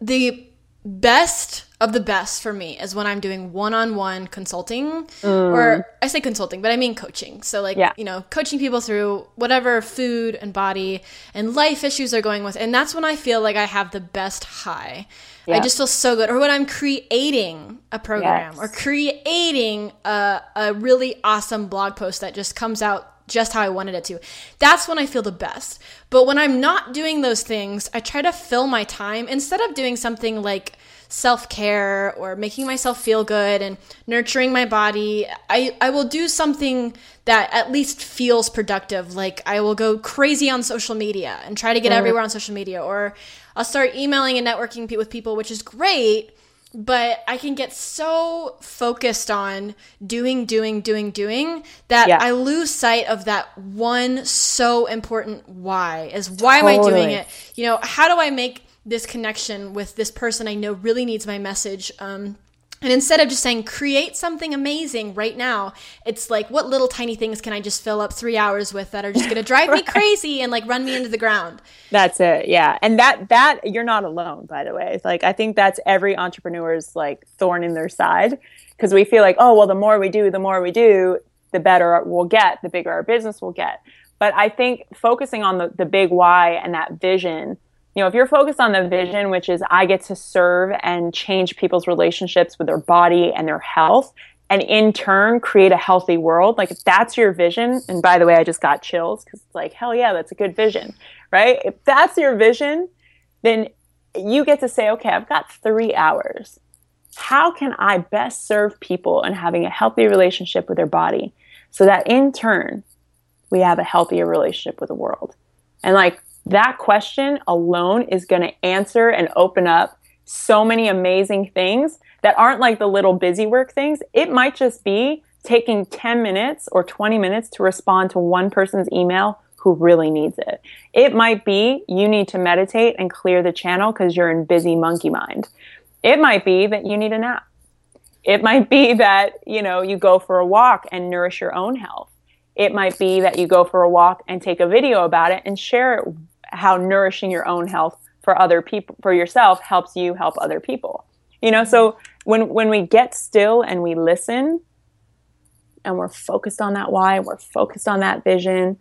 the best of the best for me is when I'm doing one-on-one consulting mm. or I say consulting, but I mean coaching. So like, Yeah. you know, coaching people through whatever food and body and life issues they're going with. And that's when I feel like I have the best high. I just feel so good. Or when I'm creating a program Yes. or creating a, a really awesome blog post that just comes out just how I wanted it to. That's when I feel the best. But when I'm not doing those things, I try to fill my time instead of doing something like self care or making myself feel good and nurturing my body. I, I will do something that at least feels productive. Like I will go crazy on social media and try to get everywhere on social media, or I'll start emailing and networking with people, which is great but I can get so focused on doing, doing, doing, doing that Yeah. I lose sight of that one so important why is why am I doing it? You know, how do I make this connection with this person I know really needs my message? Um, and instead of just saying create something amazing right now, it's like what little tiny things can I just fill up three hours with that are just going (laughs) to drive me crazy and like run me into the ground? That's it. Yeah. And that that you're not alone, by the way. It's like I think that's every entrepreneur's like thorn in their side because we feel like, oh, well, the more we do, the more we do, the better we'll get, the bigger our business will get. But I think focusing on the, the big why and that vision, you know, if you're focused on the vision, which is I get to serve and change people's relationships with their body and their health, and in turn create a healthy world, like if that's your vision, and by the way, I just got chills because it's like, hell yeah, that's a good vision, right? If that's your vision, then you get to say, okay, I've got three hours. How can I best serve people and having a healthy relationship with their body so that in turn we have a healthier relationship with the world? And like that question alone is going to answer and open up so many amazing things that aren't like the little busy work things. It might just be taking 10 minutes or 20 minutes to respond to one person's email who really needs it. It might be you need to meditate and clear the channel because you're in busy monkey mind. It might be that you need a nap. It might be that, you know, you go for a walk and nourish your own health. It might be that you go for a walk and take a video about it and share it, how nourishing your own health for other people for yourself helps you help other people. You know, so when when we get still and we listen and we're focused on that why, we're focused on that vision,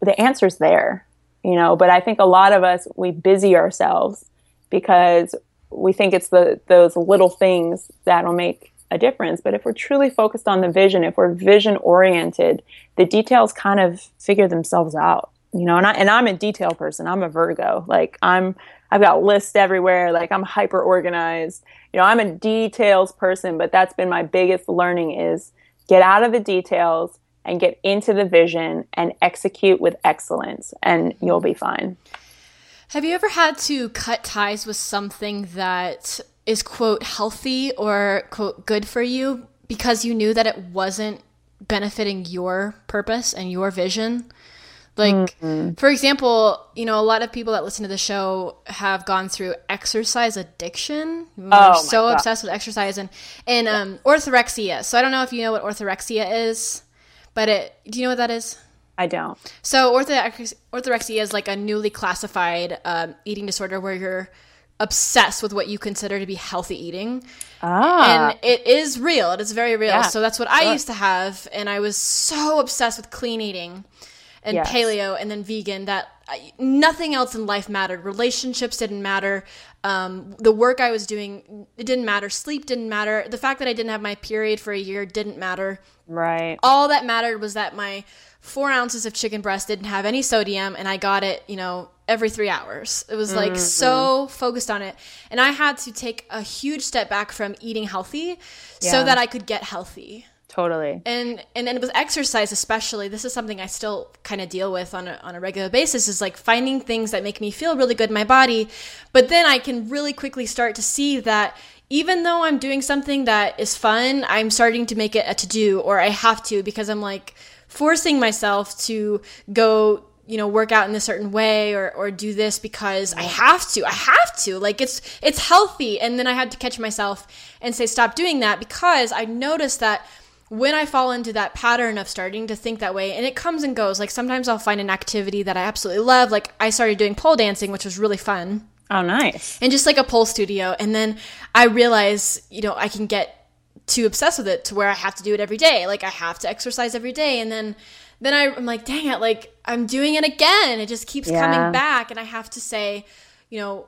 the answer's there. You know, but I think a lot of us we busy ourselves because we think it's the those little things that'll make a difference. But if we're truly focused on the vision, if we're vision oriented, the details kind of figure themselves out. You know, and I and I'm a detail person. I'm a Virgo. Like I'm I've got lists everywhere. Like I'm hyper organized. You know, I'm a details person, but that's been my biggest learning is get out of the details and get into the vision and execute with excellence and you'll be fine. Have you ever had to cut ties with something that is quote healthy or quote good for you because you knew that it wasn't benefiting your purpose and your vision? Like, for example, you know, a lot of people that listen to the show have gone through exercise addiction. We're Oh so God. obsessed with exercise and, and um, orthorexia. So I don't know if you know what orthorexia is, but it, do you know what that is? I don't. So orthorex- orthorexia is like a newly classified um, eating disorder where you're obsessed with what you consider to be healthy eating. Ah. And it is real. It is very real. Yeah, so that's what I sure. used to have. And I was so obsessed with clean eating and Yes. paleo and then vegan that I, nothing else in life mattered. Relationships didn't matter. Um, the work I was doing, it didn't matter. Sleep didn't matter. The fact that I didn't have my period for a year didn't matter Right. all that mattered was that my four ounces of chicken breast didn't have any sodium and I got it, you know, every three hours. It was like so focused on it. And I had to take a huge step back from eating healthy so that I could get healthy. Totally. And and and with exercise especially, this is something I still kind of deal with on a on a regular basis is like finding things that make me feel really good in my body, but then I can really quickly start to see that even though I'm doing something that is fun, I'm starting to make it a to do or I have to because I'm like forcing myself to go you know work out in a certain way or or do this because I have to I have to. Like it's it's healthy. And then I had to catch myself and say stop doing that because I noticed that when I fall into that pattern of starting to think that way and it comes and goes like sometimes I'll find an activity that I absolutely love like I started doing pole dancing which was really fun Oh, nice. and just like a pole studio and then I realize you know I can get too obsessed with it to where I have to do it every day like I have to exercise every day and then then I, am like, dang it, like I'm doing it again. It just keeps Yeah. coming back. And I have to say, you know,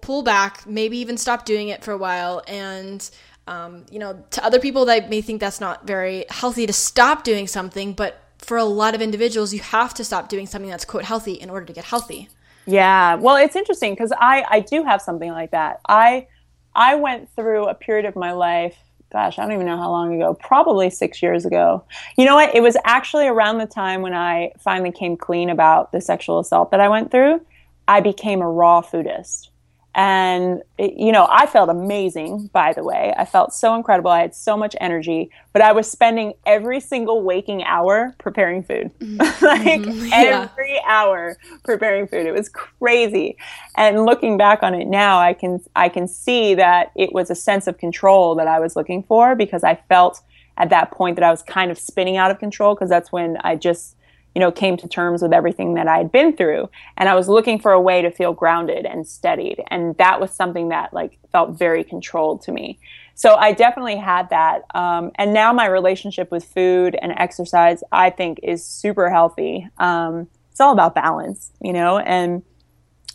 pull back, maybe even stop doing it for a while. And, um, you know, to other people that may think that's not very healthy to stop doing something, but for a lot of individuals, you have to stop doing something that's quote healthy in order to get healthy. Yeah. Well, it's interesting because I I do have something like that. I I went through a period of my life. Gosh, I don't even know how long ago. Probably six years ago. You know what? It was actually around the time when I finally came clean about the sexual assault that I went through. I became a raw foodist. And, it, you know, I felt amazing, by the way. I felt so incredible. I had so much energy, but I was spending every single waking hour preparing food. Mm-hmm. (laughs) like mm-hmm. Yeah. every hour preparing food. It was crazy. And looking back on it now, I can I can see that it was a sense of control that I was looking for because I felt at that point that I was kind of spinning out of control because that's when I just you know, came to terms with everything that I had been through. And I was looking for a way to feel grounded and steadied. And that was something that like felt very controlled to me. So I definitely had that. Um, and now my relationship with food and exercise, I think, is super healthy. Um, it's all about balance, you know, and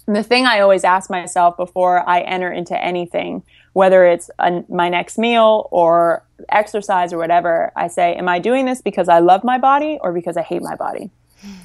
the thing I always ask myself before I enter into anything, whether it's a, my next meal or exercise or whatever, I say, Am I doing this because I love my body or because I hate my body? Mm-hmm.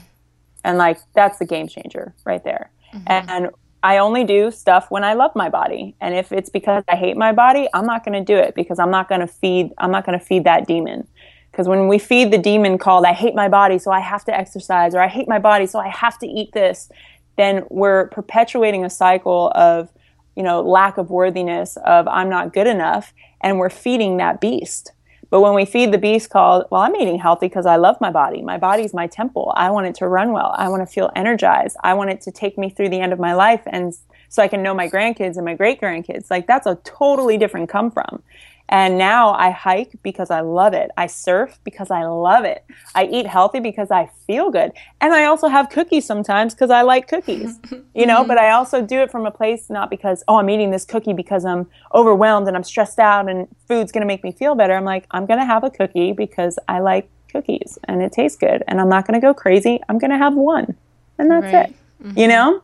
And like, that's the game changer right there. Mm-hmm. And I only do stuff when I love my body. And if it's because I hate my body, I'm not going to do it because I'm not going to feed, I'm not going to feed that demon. Because when we feed the demon called, I hate my body, so I have to exercise, or I hate my body, so I have to eat this, then we're perpetuating a cycle of, you know, lack of worthiness, of I'm not good enough, and we're feeding that beast. But when we feed the beast called, well, I'm eating healthy because I love my body. My body's my temple. I want it to run well. I want to feel energized. I want it to take me through the end of my life and so I can know my grandkids and my great grandkids. Like that's a totally different come from. And now I hike because I love it. I surf because I love it. I eat healthy because I feel good. And I also have cookies sometimes because I like cookies, (laughs) you know, mm-hmm. but I also do it from a place not because, oh, I'm eating this cookie because I'm overwhelmed and I'm stressed out and food's going to make me feel better. I'm like, I'm going to have a cookie because I like cookies and it tastes good. And I'm not going to go crazy. I'm going to have one. And that's Right. it. You mm-hmm. know?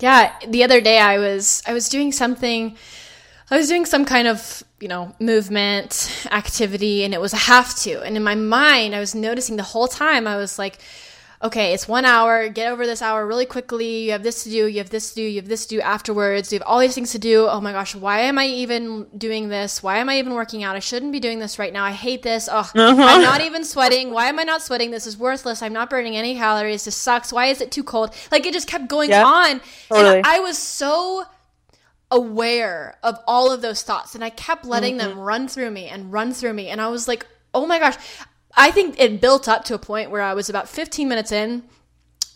Yeah, the other day I was I was doing something I was doing some kind of, you know, movement activity and it was a have to. And in my mind, I was noticing the whole time I was like, okay, it's 1 hour, get over this hour really quickly. You have this to do, you have this to do, you have this to do afterwards. You have all these things to do. Oh my gosh, why am I even doing this? Why am I even working out? I shouldn't be doing this right now. I hate this. Oh, I'm uh-huh. not even sweating. Why am I not sweating? This is worthless. I'm not burning any calories. This sucks. Why is it too cold? Like it just kept going Yeah, on. totally. And I was so aware of all of those thoughts. And I kept letting them mm-hmm. run through me and run through me. And I was like, "Oh my gosh." I think it built up to a point where I was about 15 minutes in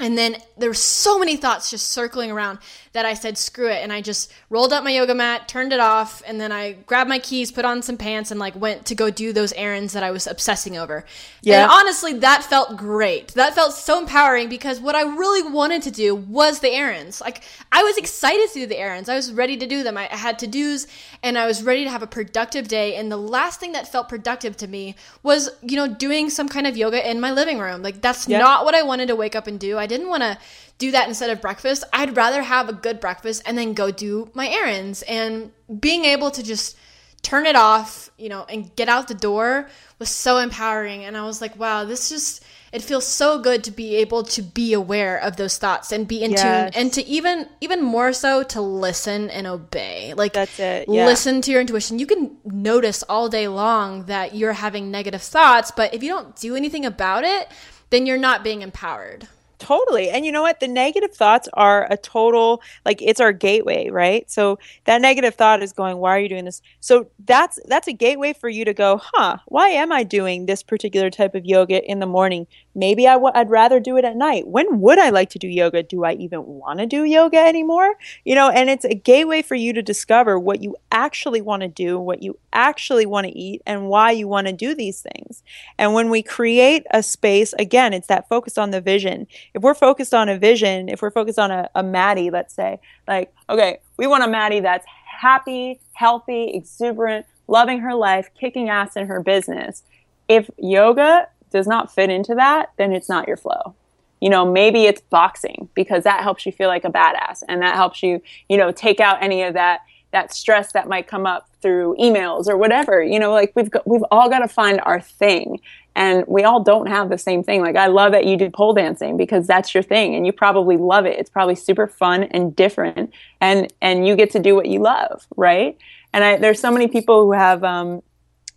and then there were so many thoughts just circling around that I said, screw it. And I just rolled up my yoga mat, turned it off, and then I grabbed my keys, put on some pants, and like went to go do those errands that I was obsessing over. Yeah. And honestly, that felt great. That felt so empowering because what I really wanted to do was the errands. Like, I was excited to do the errands. I was ready to do them. I had to do's and I was ready to have a productive day. And the last thing that felt productive to me was, you know, doing some kind of yoga in my living room. Like, that's Yeah. not what I wanted to wake up and do. I didn't want to do that instead of breakfast. I'd rather have a good breakfast and then go do my errands. And being able to just turn it off, you know, and get out the door was so empowering. And I was like, wow, this just, it feels so good to be able to be aware of those thoughts and be in Yes. tune and to even even more so to listen and obey. Like That's it, yeah. listen to your intuition. You can notice all day long that you're having negative thoughts, but if you don't do anything about it, then you're not being empowered. Totally. And you know what? The negative thoughts are a total, like it's our gateway, right? So that negative thought is going, why are you doing this? So that's that's a gateway for you to go, huh, why am I doing this particular type of yoga in the morning? Maybe I w- I'd rather do it at night. When would I like to do yoga? Do I even want to do yoga anymore? You know, and it's a gateway for you to discover what you actually want to do, what you actually want to eat, and why you want to do these things. And when we create a space, again, it's that focus on the vision. If we're focused on a vision, if we're focused on a, a Maddie, let's say, like, Okay, we want a Maddie that's happy, healthy, exuberant, loving her life, kicking ass in her business. If yoga does not fit into that, then it's not your flow. You know, maybe it's boxing because that helps you feel like a badass and that helps you, you know, take out any of that that stress that might come up through emails or whatever. You know, like we've got, we've all got to find our thing. And we all don't have the same thing. Like I love that you do pole dancing because that's your thing and you probably love it. It's probably super fun and different and and you get to do what you love, right? And I there's so many people who have um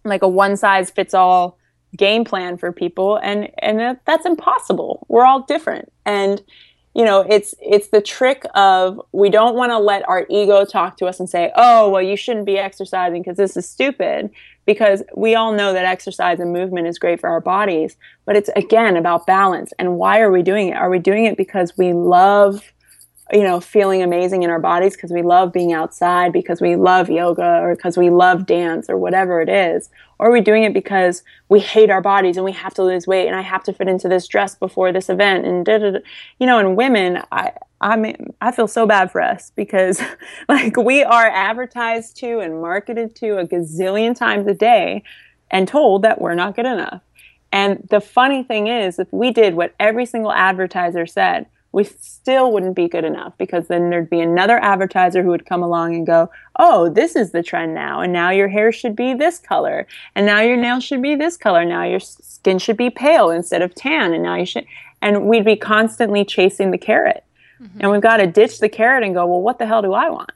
like a one size fits all game plan for people and and that's impossible. We're all different. And you know, it's it's the trick of we don't want to let our ego talk to us and say, "Oh, well, you shouldn't be exercising because this is stupid." Because we all know that exercise and movement is great for our bodies, but it's again about balance. And why are we doing it? Are we doing it because we love you know, feeling amazing in our bodies because we love being outside, because we love yoga, or because we love dance, or whatever it is? Or are we doing it because we hate our bodies and we have to lose weight and I have to fit into this dress before this event? And da, da, da. you know, and women, I, I mean, I feel so bad for us because, (laughs) like, we are advertised to and marketed to a gazillion times a day and told that we're not good enough. And the funny thing is, if we did what every single advertiser said, we still wouldn't be good enough because then there'd be another advertiser who would come along and go, Oh, this is the trend now. And now your hair should be this color. And now your nails should be this color. Now your skin should be pale instead of tan. And now you should, and we'd be constantly chasing the carrot. Mm-hmm. And we've got to ditch the carrot and go, Well, what the hell do I want?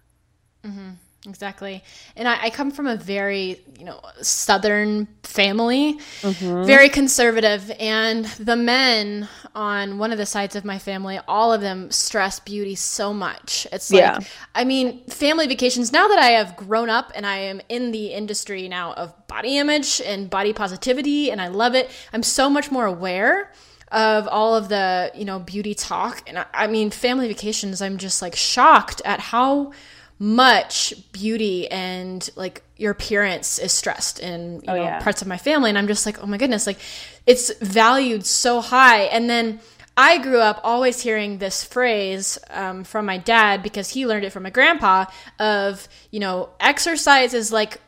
Mm-hmm. Exactly. And I, I come from a very, you know, southern family, mm-hmm. very conservative. And the men on one of the sides of my family, all of them stress beauty so much. It's like, Yeah. I mean, family vacations, now that I have grown up and I am in the industry now of body image and body positivity, and I love it, I'm so much more aware of all of the, you know, beauty talk. And I, I mean, family vacations, I'm just like shocked at how much beauty and like your appearance is stressed in you know yeah. parts of my family. And i'm just like oh my goodness like it's valued so high. And then i grew up always hearing this phrase um, from my dad because he learned it from my grandpa of you know exercise is like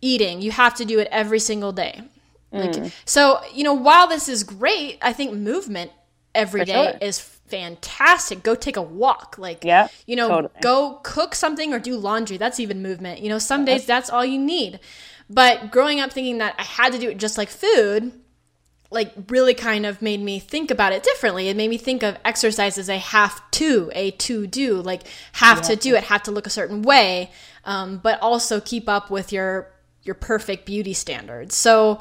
eating. You have to do it every single day. Like, so you know while this is great i think movement every day sure. is fantastic. Go take a walk. Like Yeah, you know totally. go cook something or do laundry. That's even movement. You know some days that's all you need. But growing up thinking that i had to do it just like food like really kind of made me think about it differently. It made me think of exercise as a have to, a to do, like have to do it, have to look a certain way, um, but also keep up with your your perfect beauty standards. So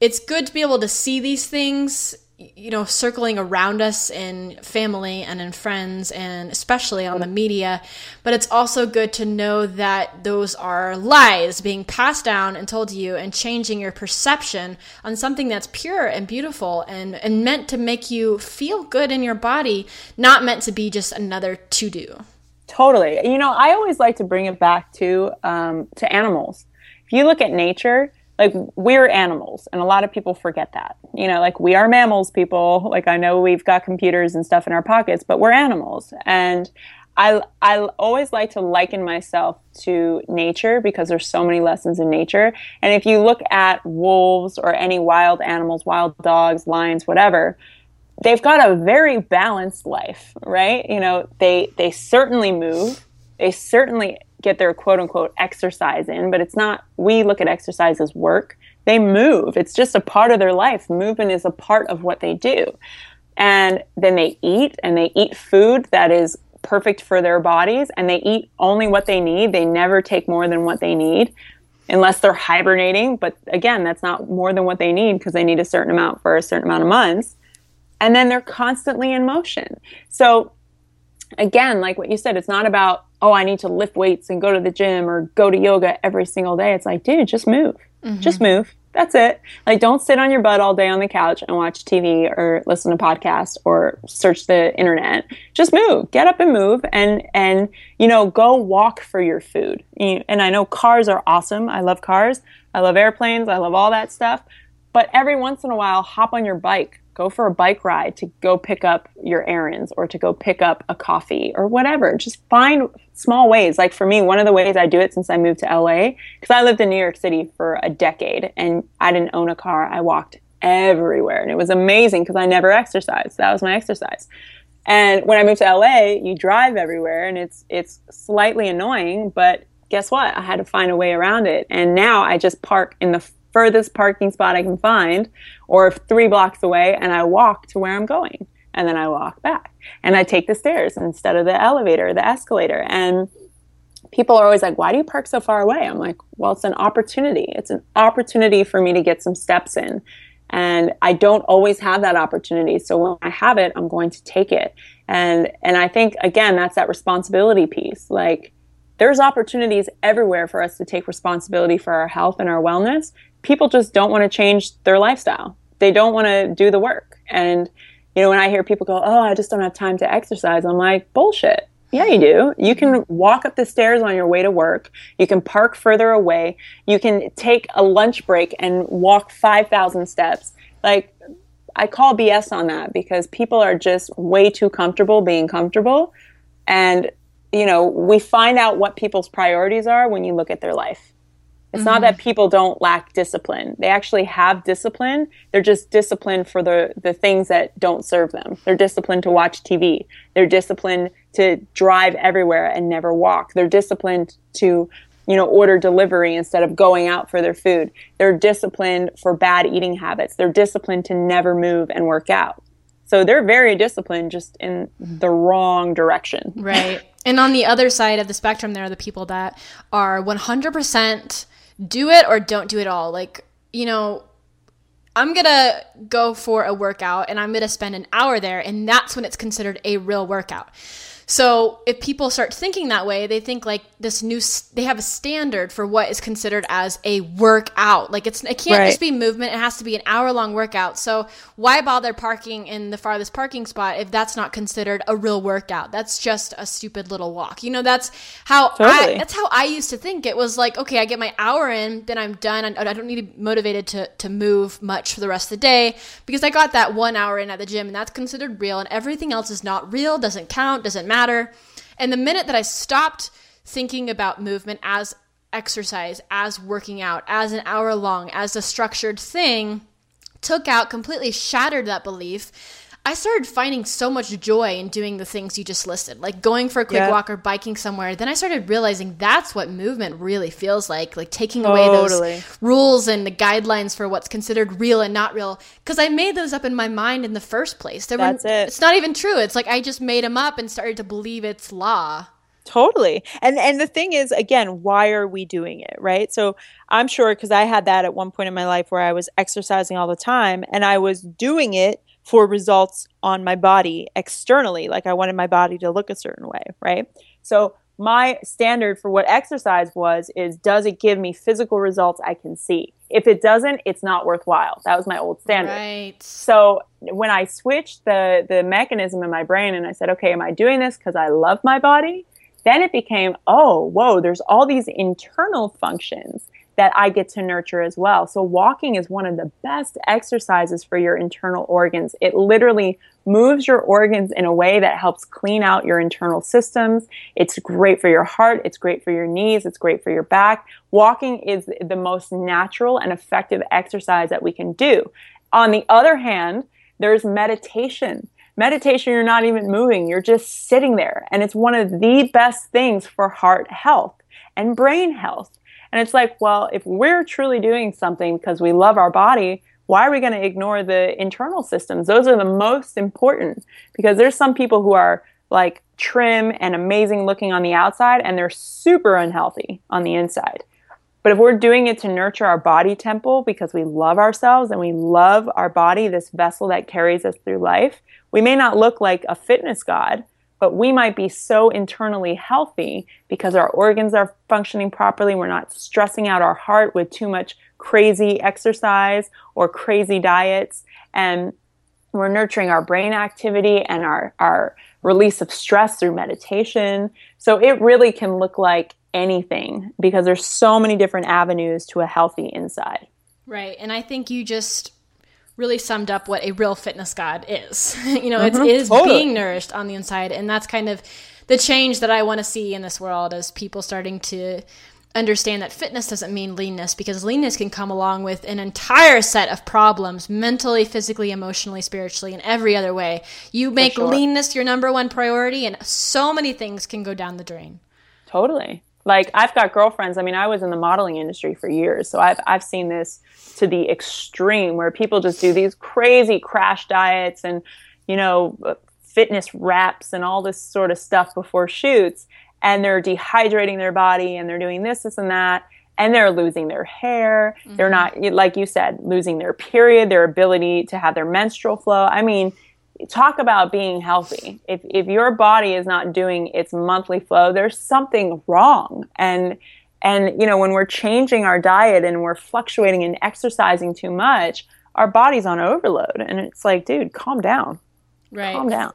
it's good to be able to see these things, you know, circling around us in family and in friends, and especially on the media. But it's also good to know that those are lies being passed down and told to you, and changing your perception on something that's pure and beautiful and, and meant to make you feel good in your body, not meant to be just another to do. Totally. You know, I always like to bring it back to um, to animals. If you look at nature, like we're animals, and a lot of people forget that. You know, like we are mammals, people. Like I know we've got computers and stuff in our pockets, but we're animals, and I I always like to liken myself to nature because there's so many lessons in nature. And if you look at wolves or any wild animals, wild dogs, lions, whatever, they've got a very balanced life, right? You know, they they certainly move, they certainly get their quote unquote exercise in, but it's not we look at exercise as work. They move. It's just a part of their life. Movement is a part of what they do. And then they eat and they eat food that is perfect for their bodies and they eat only what they need. They never take more than what they need unless they're hibernating. But again, that's not more than what they need because they need a certain amount for a certain amount of months. And then they're constantly in motion. So again, like what you said, it's not about, oh, I need to lift weights and go to the gym or go to yoga every single day. It's like, dude, just move. Mm-hmm. Just move. That's it. Like, don't sit on your butt all day on the couch and watch TV or listen to podcasts or search the internet. Just move. Get up and move, and and you know, go walk for your food. And I know cars are awesome. I love cars. I love airplanes. I love all that stuff. But every once in a while, hop on your bike go for a bike ride to go pick up your errands or to go pick up a coffee or whatever. Just find small ways. Like for me, one of the ways I do it since I moved to LA, because I lived in New York City for a decade and I didn't own a car. I walked everywhere and it was amazing because I never exercised. That was my exercise. And when I moved to LA, you drive everywhere and it's it's slightly annoying, but guess what? I had to find a way around it. And now I just park in the furthest parking spot I can find or three blocks away and I walk to where I'm going. And then I walk back and I take the stairs instead of the elevator, the escalator. And people are always like, why do you park so far away? I'm like, well, it's an opportunity. It's an opportunity for me to get some steps in. And I don't always have that opportunity. So when I have it, I'm going to take it. And and I think again, that's that responsibility piece. Like there's opportunities everywhere for us to take responsibility for our health and our wellness people just don't want to change their lifestyle. They don't want to do the work. And, you know, when I hear people go, oh, I just don't have time to exercise, I'm like, bullshit. Yeah, you do. You can walk up the stairs on your way to work. You can park further away. You can take a lunch break and walk 5,000 steps. Like, I call BS on that because people are just way too comfortable being comfortable. And, you know, we find out what people's priorities are when you look at their life. It's mm-hmm. not that people don't lack discipline. They actually have discipline. They're just disciplined for the, the things that don't serve them. They're disciplined to watch TV. They're disciplined to drive everywhere and never walk. They're disciplined to, you know, order delivery instead of going out for their food. They're disciplined for bad eating habits. They're disciplined to never move and work out. So they're very disciplined, just in the wrong direction. Right. And on the other side of the spectrum, there are the people that are 100% do it or don't do it all. Like, you know, I'm gonna go for a workout and I'm gonna spend an hour there, and that's when it's considered a real workout. So if people start thinking that way, they think like this new they have a standard for what is considered as a workout. Like it's it can't right. just be movement; it has to be an hour long workout. So why bother parking in the farthest parking spot if that's not considered a real workout? That's just a stupid little walk. You know, that's how totally. I, that's how I used to think. It was like, okay, I get my hour in, then I'm done. I, I don't need to be motivated to to move much for the rest of the day because I got that one hour in at the gym, and that's considered real. And everything else is not real, doesn't count, doesn't matter. And the minute that I stopped thinking about movement as exercise, as working out, as an hour long, as a structured thing, took out, completely shattered that belief I started finding so much joy in doing the things you just listed, like going for a quick walk or biking somewhere. Then I started realizing that's what movement really feels like, like taking totally. away those rules and the guidelines for what's considered real and not real. Because I made those up in my mind in the first place. There that's were, it. It's not even true. It's like I just made them up and started to believe it's law. Totally. And and the thing is again, why are we doing it, right? So I'm sure cuz I had that at one point in my life where I was exercising all the time and I was doing it for results on my body externally. Like I wanted my body to look a certain way, right? So my standard for what exercise was is does it give me physical results I can see? If it doesn't, it's not worthwhile. That was my old standard. Right. So when I switched the the mechanism in my brain and I said, okay, am I doing this because I love my body? Then it became, oh, whoa, there's all these internal functions that I get to nurture as well. So, walking is one of the best exercises for your internal organs. It literally moves your organs in a way that helps clean out your internal systems. It's great for your heart, it's great for your knees, it's great for your back. Walking is the most natural and effective exercise that we can do. On the other hand, there's meditation. Meditation, you're not even moving, you're just sitting there. And it's one of the best things for heart health and brain health And it's like, well, if we're truly doing something because we love our body, why are we going to ignore the internal systems? Those are the most important because there's some people who are like trim and amazing looking on the outside and they're super unhealthy on the inside. But if we're doing it to nurture our body temple because we love ourselves and we love our body, this vessel that carries us through life, we may not look like a fitness god, but we might be so internally healthy because our organs are functioning properly. We're not stressing out our heart with too much crazy exercise or crazy diets. And we're nurturing our brain activity and our, our release of stress through meditation. So it really can look like anything because there's so many different avenues to a healthy inside. Right. And I think you just really summed up what a real fitness god is. (laughs) you know, mm-hmm, it is totally. being nourished on the inside and that's kind of the change that I want to see in this world as people starting to understand that fitness doesn't mean leanness because leanness can come along with an entire set of problems mentally, physically, emotionally, spiritually, in every other way. You make sure. leanness your number one priority, and so many things can go down the drain. Totally. Like I've got girlfriends. I mean, I was in the modeling industry for years, so I've I've seen this to the extreme where people just do these crazy crash diets and you know fitness wraps and all this sort of stuff before shoots and they're dehydrating their body and they're doing this, this, and that. And they're losing their hair. Mm-hmm. They're not, like you said, losing their period, their ability to have their menstrual flow. I mean, talk about being healthy. If, if your body is not doing its monthly flow, there's something wrong. And, and, you know, when we're changing our diet and we're fluctuating and exercising too much, our body's on overload. And it's like, dude, calm down. Right. Calm down.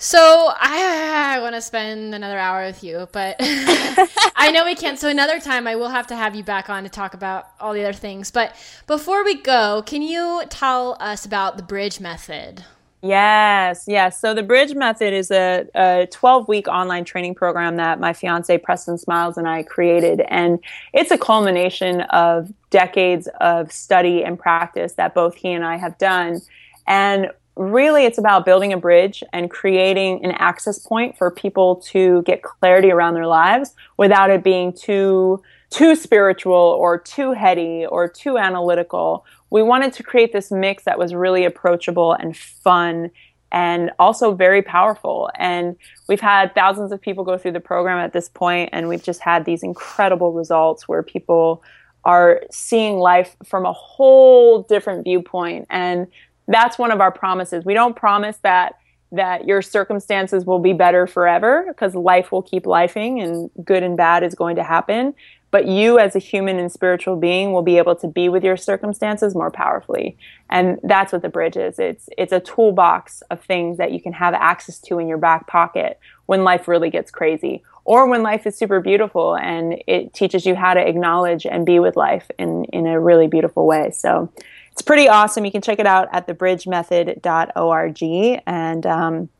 So I, I want to spend another hour with you, but (laughs) I know we can't. So another time, I will have to have you back on to talk about all the other things. But before we go, can you tell us about the bridge method? Yes, yes. So the Bridge Method is a, a 12 week online training program that my fiance Preston Smiles and I created. And it's a culmination of decades of study and practice that both he and I have done. And really it's about building a bridge and creating an access point for people to get clarity around their lives without it being too too spiritual or too heady or too analytical we wanted to create this mix that was really approachable and fun and also very powerful and we've had thousands of people go through the program at this point and we've just had these incredible results where people are seeing life from a whole different viewpoint and that's one of our promises. We don't promise that that your circumstances will be better forever because life will keep lifing and good and bad is going to happen. But you, as a human and spiritual being, will be able to be with your circumstances more powerfully. And that's what the bridge is. It's it's a toolbox of things that you can have access to in your back pocket when life really gets crazy. Or when life is super beautiful and it teaches you how to acknowledge and be with life in, in a really beautiful way. So it's pretty awesome. You can check it out at thebridgemethod.org. And um,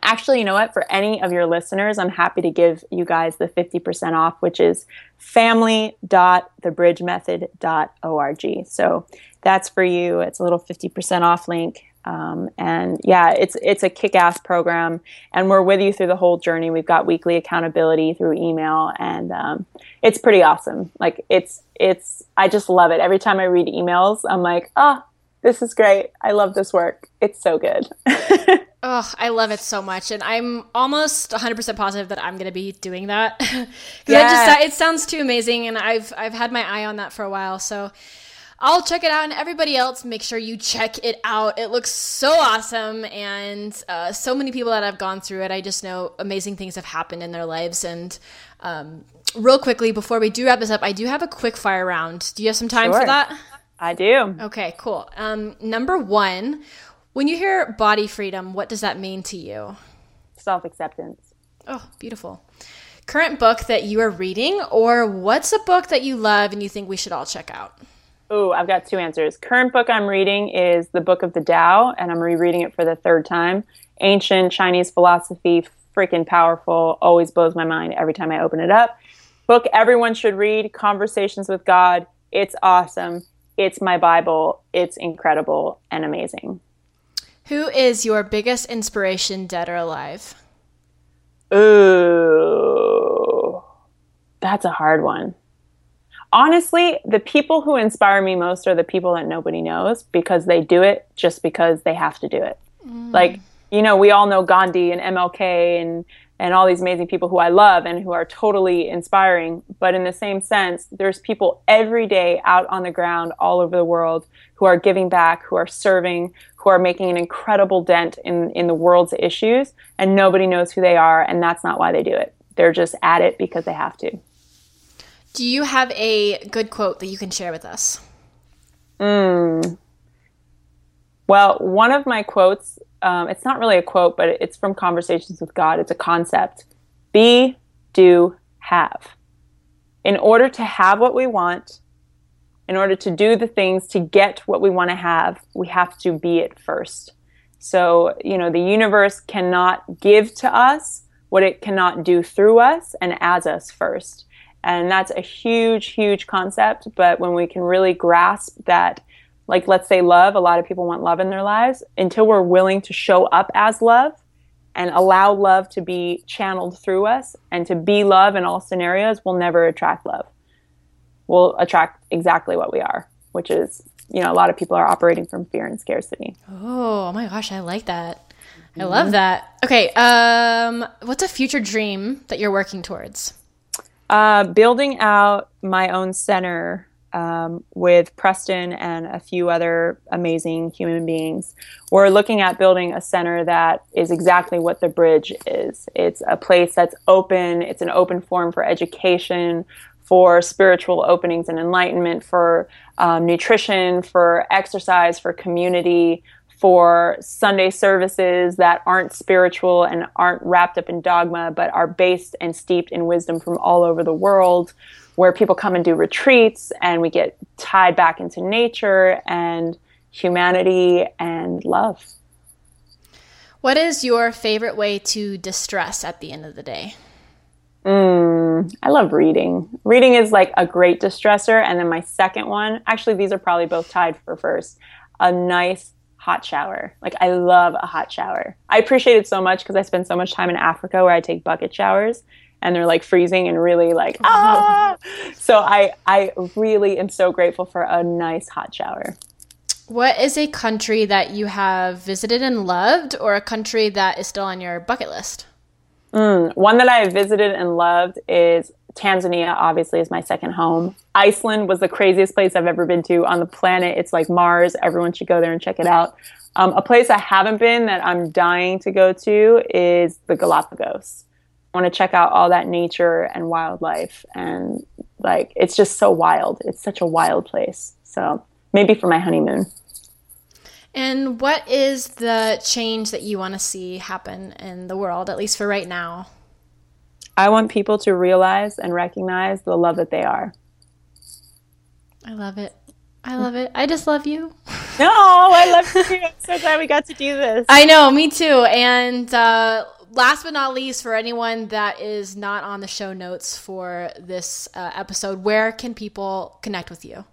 actually, you know what? For any of your listeners, I'm happy to give you guys the 50% off, which is family.thebridgemethod.org. So that's for you. It's a little 50% off link. Um, and yeah, it's it's a kick-ass program, and we're with you through the whole journey. We've got weekly accountability through email, and um, it's pretty awesome. Like it's it's I just love it. Every time I read emails, I'm like, oh, this is great. I love this work. It's so good. (laughs) Oh, I love it so much, and I'm almost 100% positive that I'm going to be doing that. (laughs) yeah. just it sounds too amazing, and I've I've had my eye on that for a while. So I'll check it out, and everybody else, make sure you check it out. It looks so awesome, and uh, so many people that have gone through it, I just know amazing things have happened in their lives. And um, real quickly, before we do wrap this up, I do have a quick fire round. Do you have some time sure. for that? I do. Okay, cool. Um, number one, when you hear body freedom, what does that mean to you? Self acceptance. Oh, beautiful. Current book that you are reading, or what's a book that you love and you think we should all check out? Oh, I've got two answers. Current book I'm reading is the Book of the Tao, and I'm rereading it for the third time. Ancient Chinese philosophy, freaking powerful, always blows my mind every time I open it up. Book everyone should read Conversations with God. It's awesome. It's my Bible. It's incredible and amazing. Who is your biggest inspiration, dead or alive? Ooh, that's a hard one. honestly, the people who inspire me most are the people that nobody knows because they do it just because they have to do it. Mm. Like, you know, we all know Gandhi and MLK and and all these amazing people who I love and who are totally inspiring. But in the same sense, there's people every day out on the ground all over the world who are giving back, who are serving, who are making an incredible dent in, in the world's issues, and nobody knows who they are, and that's not why they do it. They're just at it because they have to. Do you have a good quote that you can share with us? Mm. Well, one of my quotes, um, it's not really a quote, but it's from Conversations with God. It's a concept be, do, have. In order to have what we want, in order to do the things to get what we want to have, we have to be it first. So, you know, the universe cannot give to us what it cannot do through us and as us first. And that's a huge, huge concept. But when we can really grasp that, like, let's say love, a lot of people want love in their lives, until we're willing to show up as love and allow love to be channeled through us and to be love in all scenarios, we'll never attract love. We'll attract exactly what we are, which is, you know, a lot of people are operating from fear and scarcity. Oh, oh my gosh, I like that. I love that. Okay, um, what's a future dream that you're working towards? Uh, building out my own center um, with Preston and a few other amazing human beings. We're looking at building a center that is exactly what the bridge is. It's a place that's open, it's an open forum for education, for spiritual openings and enlightenment, for um, nutrition, for exercise, for community, for Sunday services that aren't spiritual and aren't wrapped up in dogma, but are based and steeped in wisdom from all over the world, where people come and do retreats and we get tied back into nature and humanity and love. What is your favorite way to distress at the end of the day? Mm, I love reading. Reading is like a great distressor. And then my second one, actually, these are probably both tied for first. A nice hot shower. Like I love a hot shower. I appreciate it so much because I spend so much time in Africa where I take bucket showers and they're like freezing and really like ah. So I I really am so grateful for a nice hot shower. What is a country that you have visited and loved or a country that is still on your bucket list? Mm, one that I have visited and loved is Tanzania obviously is my second home. Iceland was the craziest place I've ever been to on the planet. It's like Mars. Everyone should go there and check it out. Um, a place I haven't been that I'm dying to go to is the Galapagos. Want to check out all that nature and wildlife and like it's just so wild. It's such a wild place. So maybe for my honeymoon. And what is the change that you want to see happen in the world, at least for right now? I want people to realize and recognize the love that they are. I love it. I love it. I just love you. No, I love (laughs) you. I'm so glad we got to do this. I know, me too. And uh, last but not least, for anyone that is not on the show notes for this uh, episode, where can people connect with you?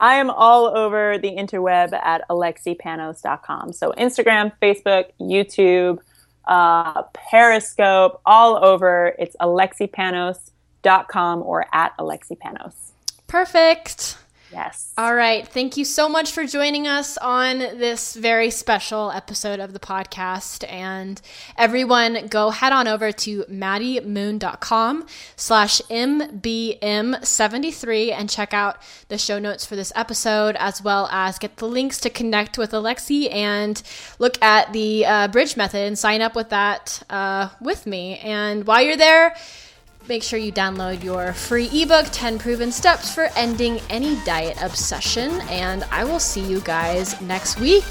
I am all over the interweb at alexipanos.com. So Instagram, Facebook, YouTube, uh, Periscope, all over. It's alexipanos.com or at alexipanos. Perfect. Yes. All right. Thank you so much for joining us on this very special episode of the podcast. And everyone, go head on over to maddiemoon.com slash MBM73 and check out the show notes for this episode, as well as get the links to connect with Alexi and look at the uh, bridge method and sign up with that uh, with me. And while you're there, Make sure you download your free ebook, 10 Proven Steps for Ending Any Diet Obsession, and I will see you guys next week.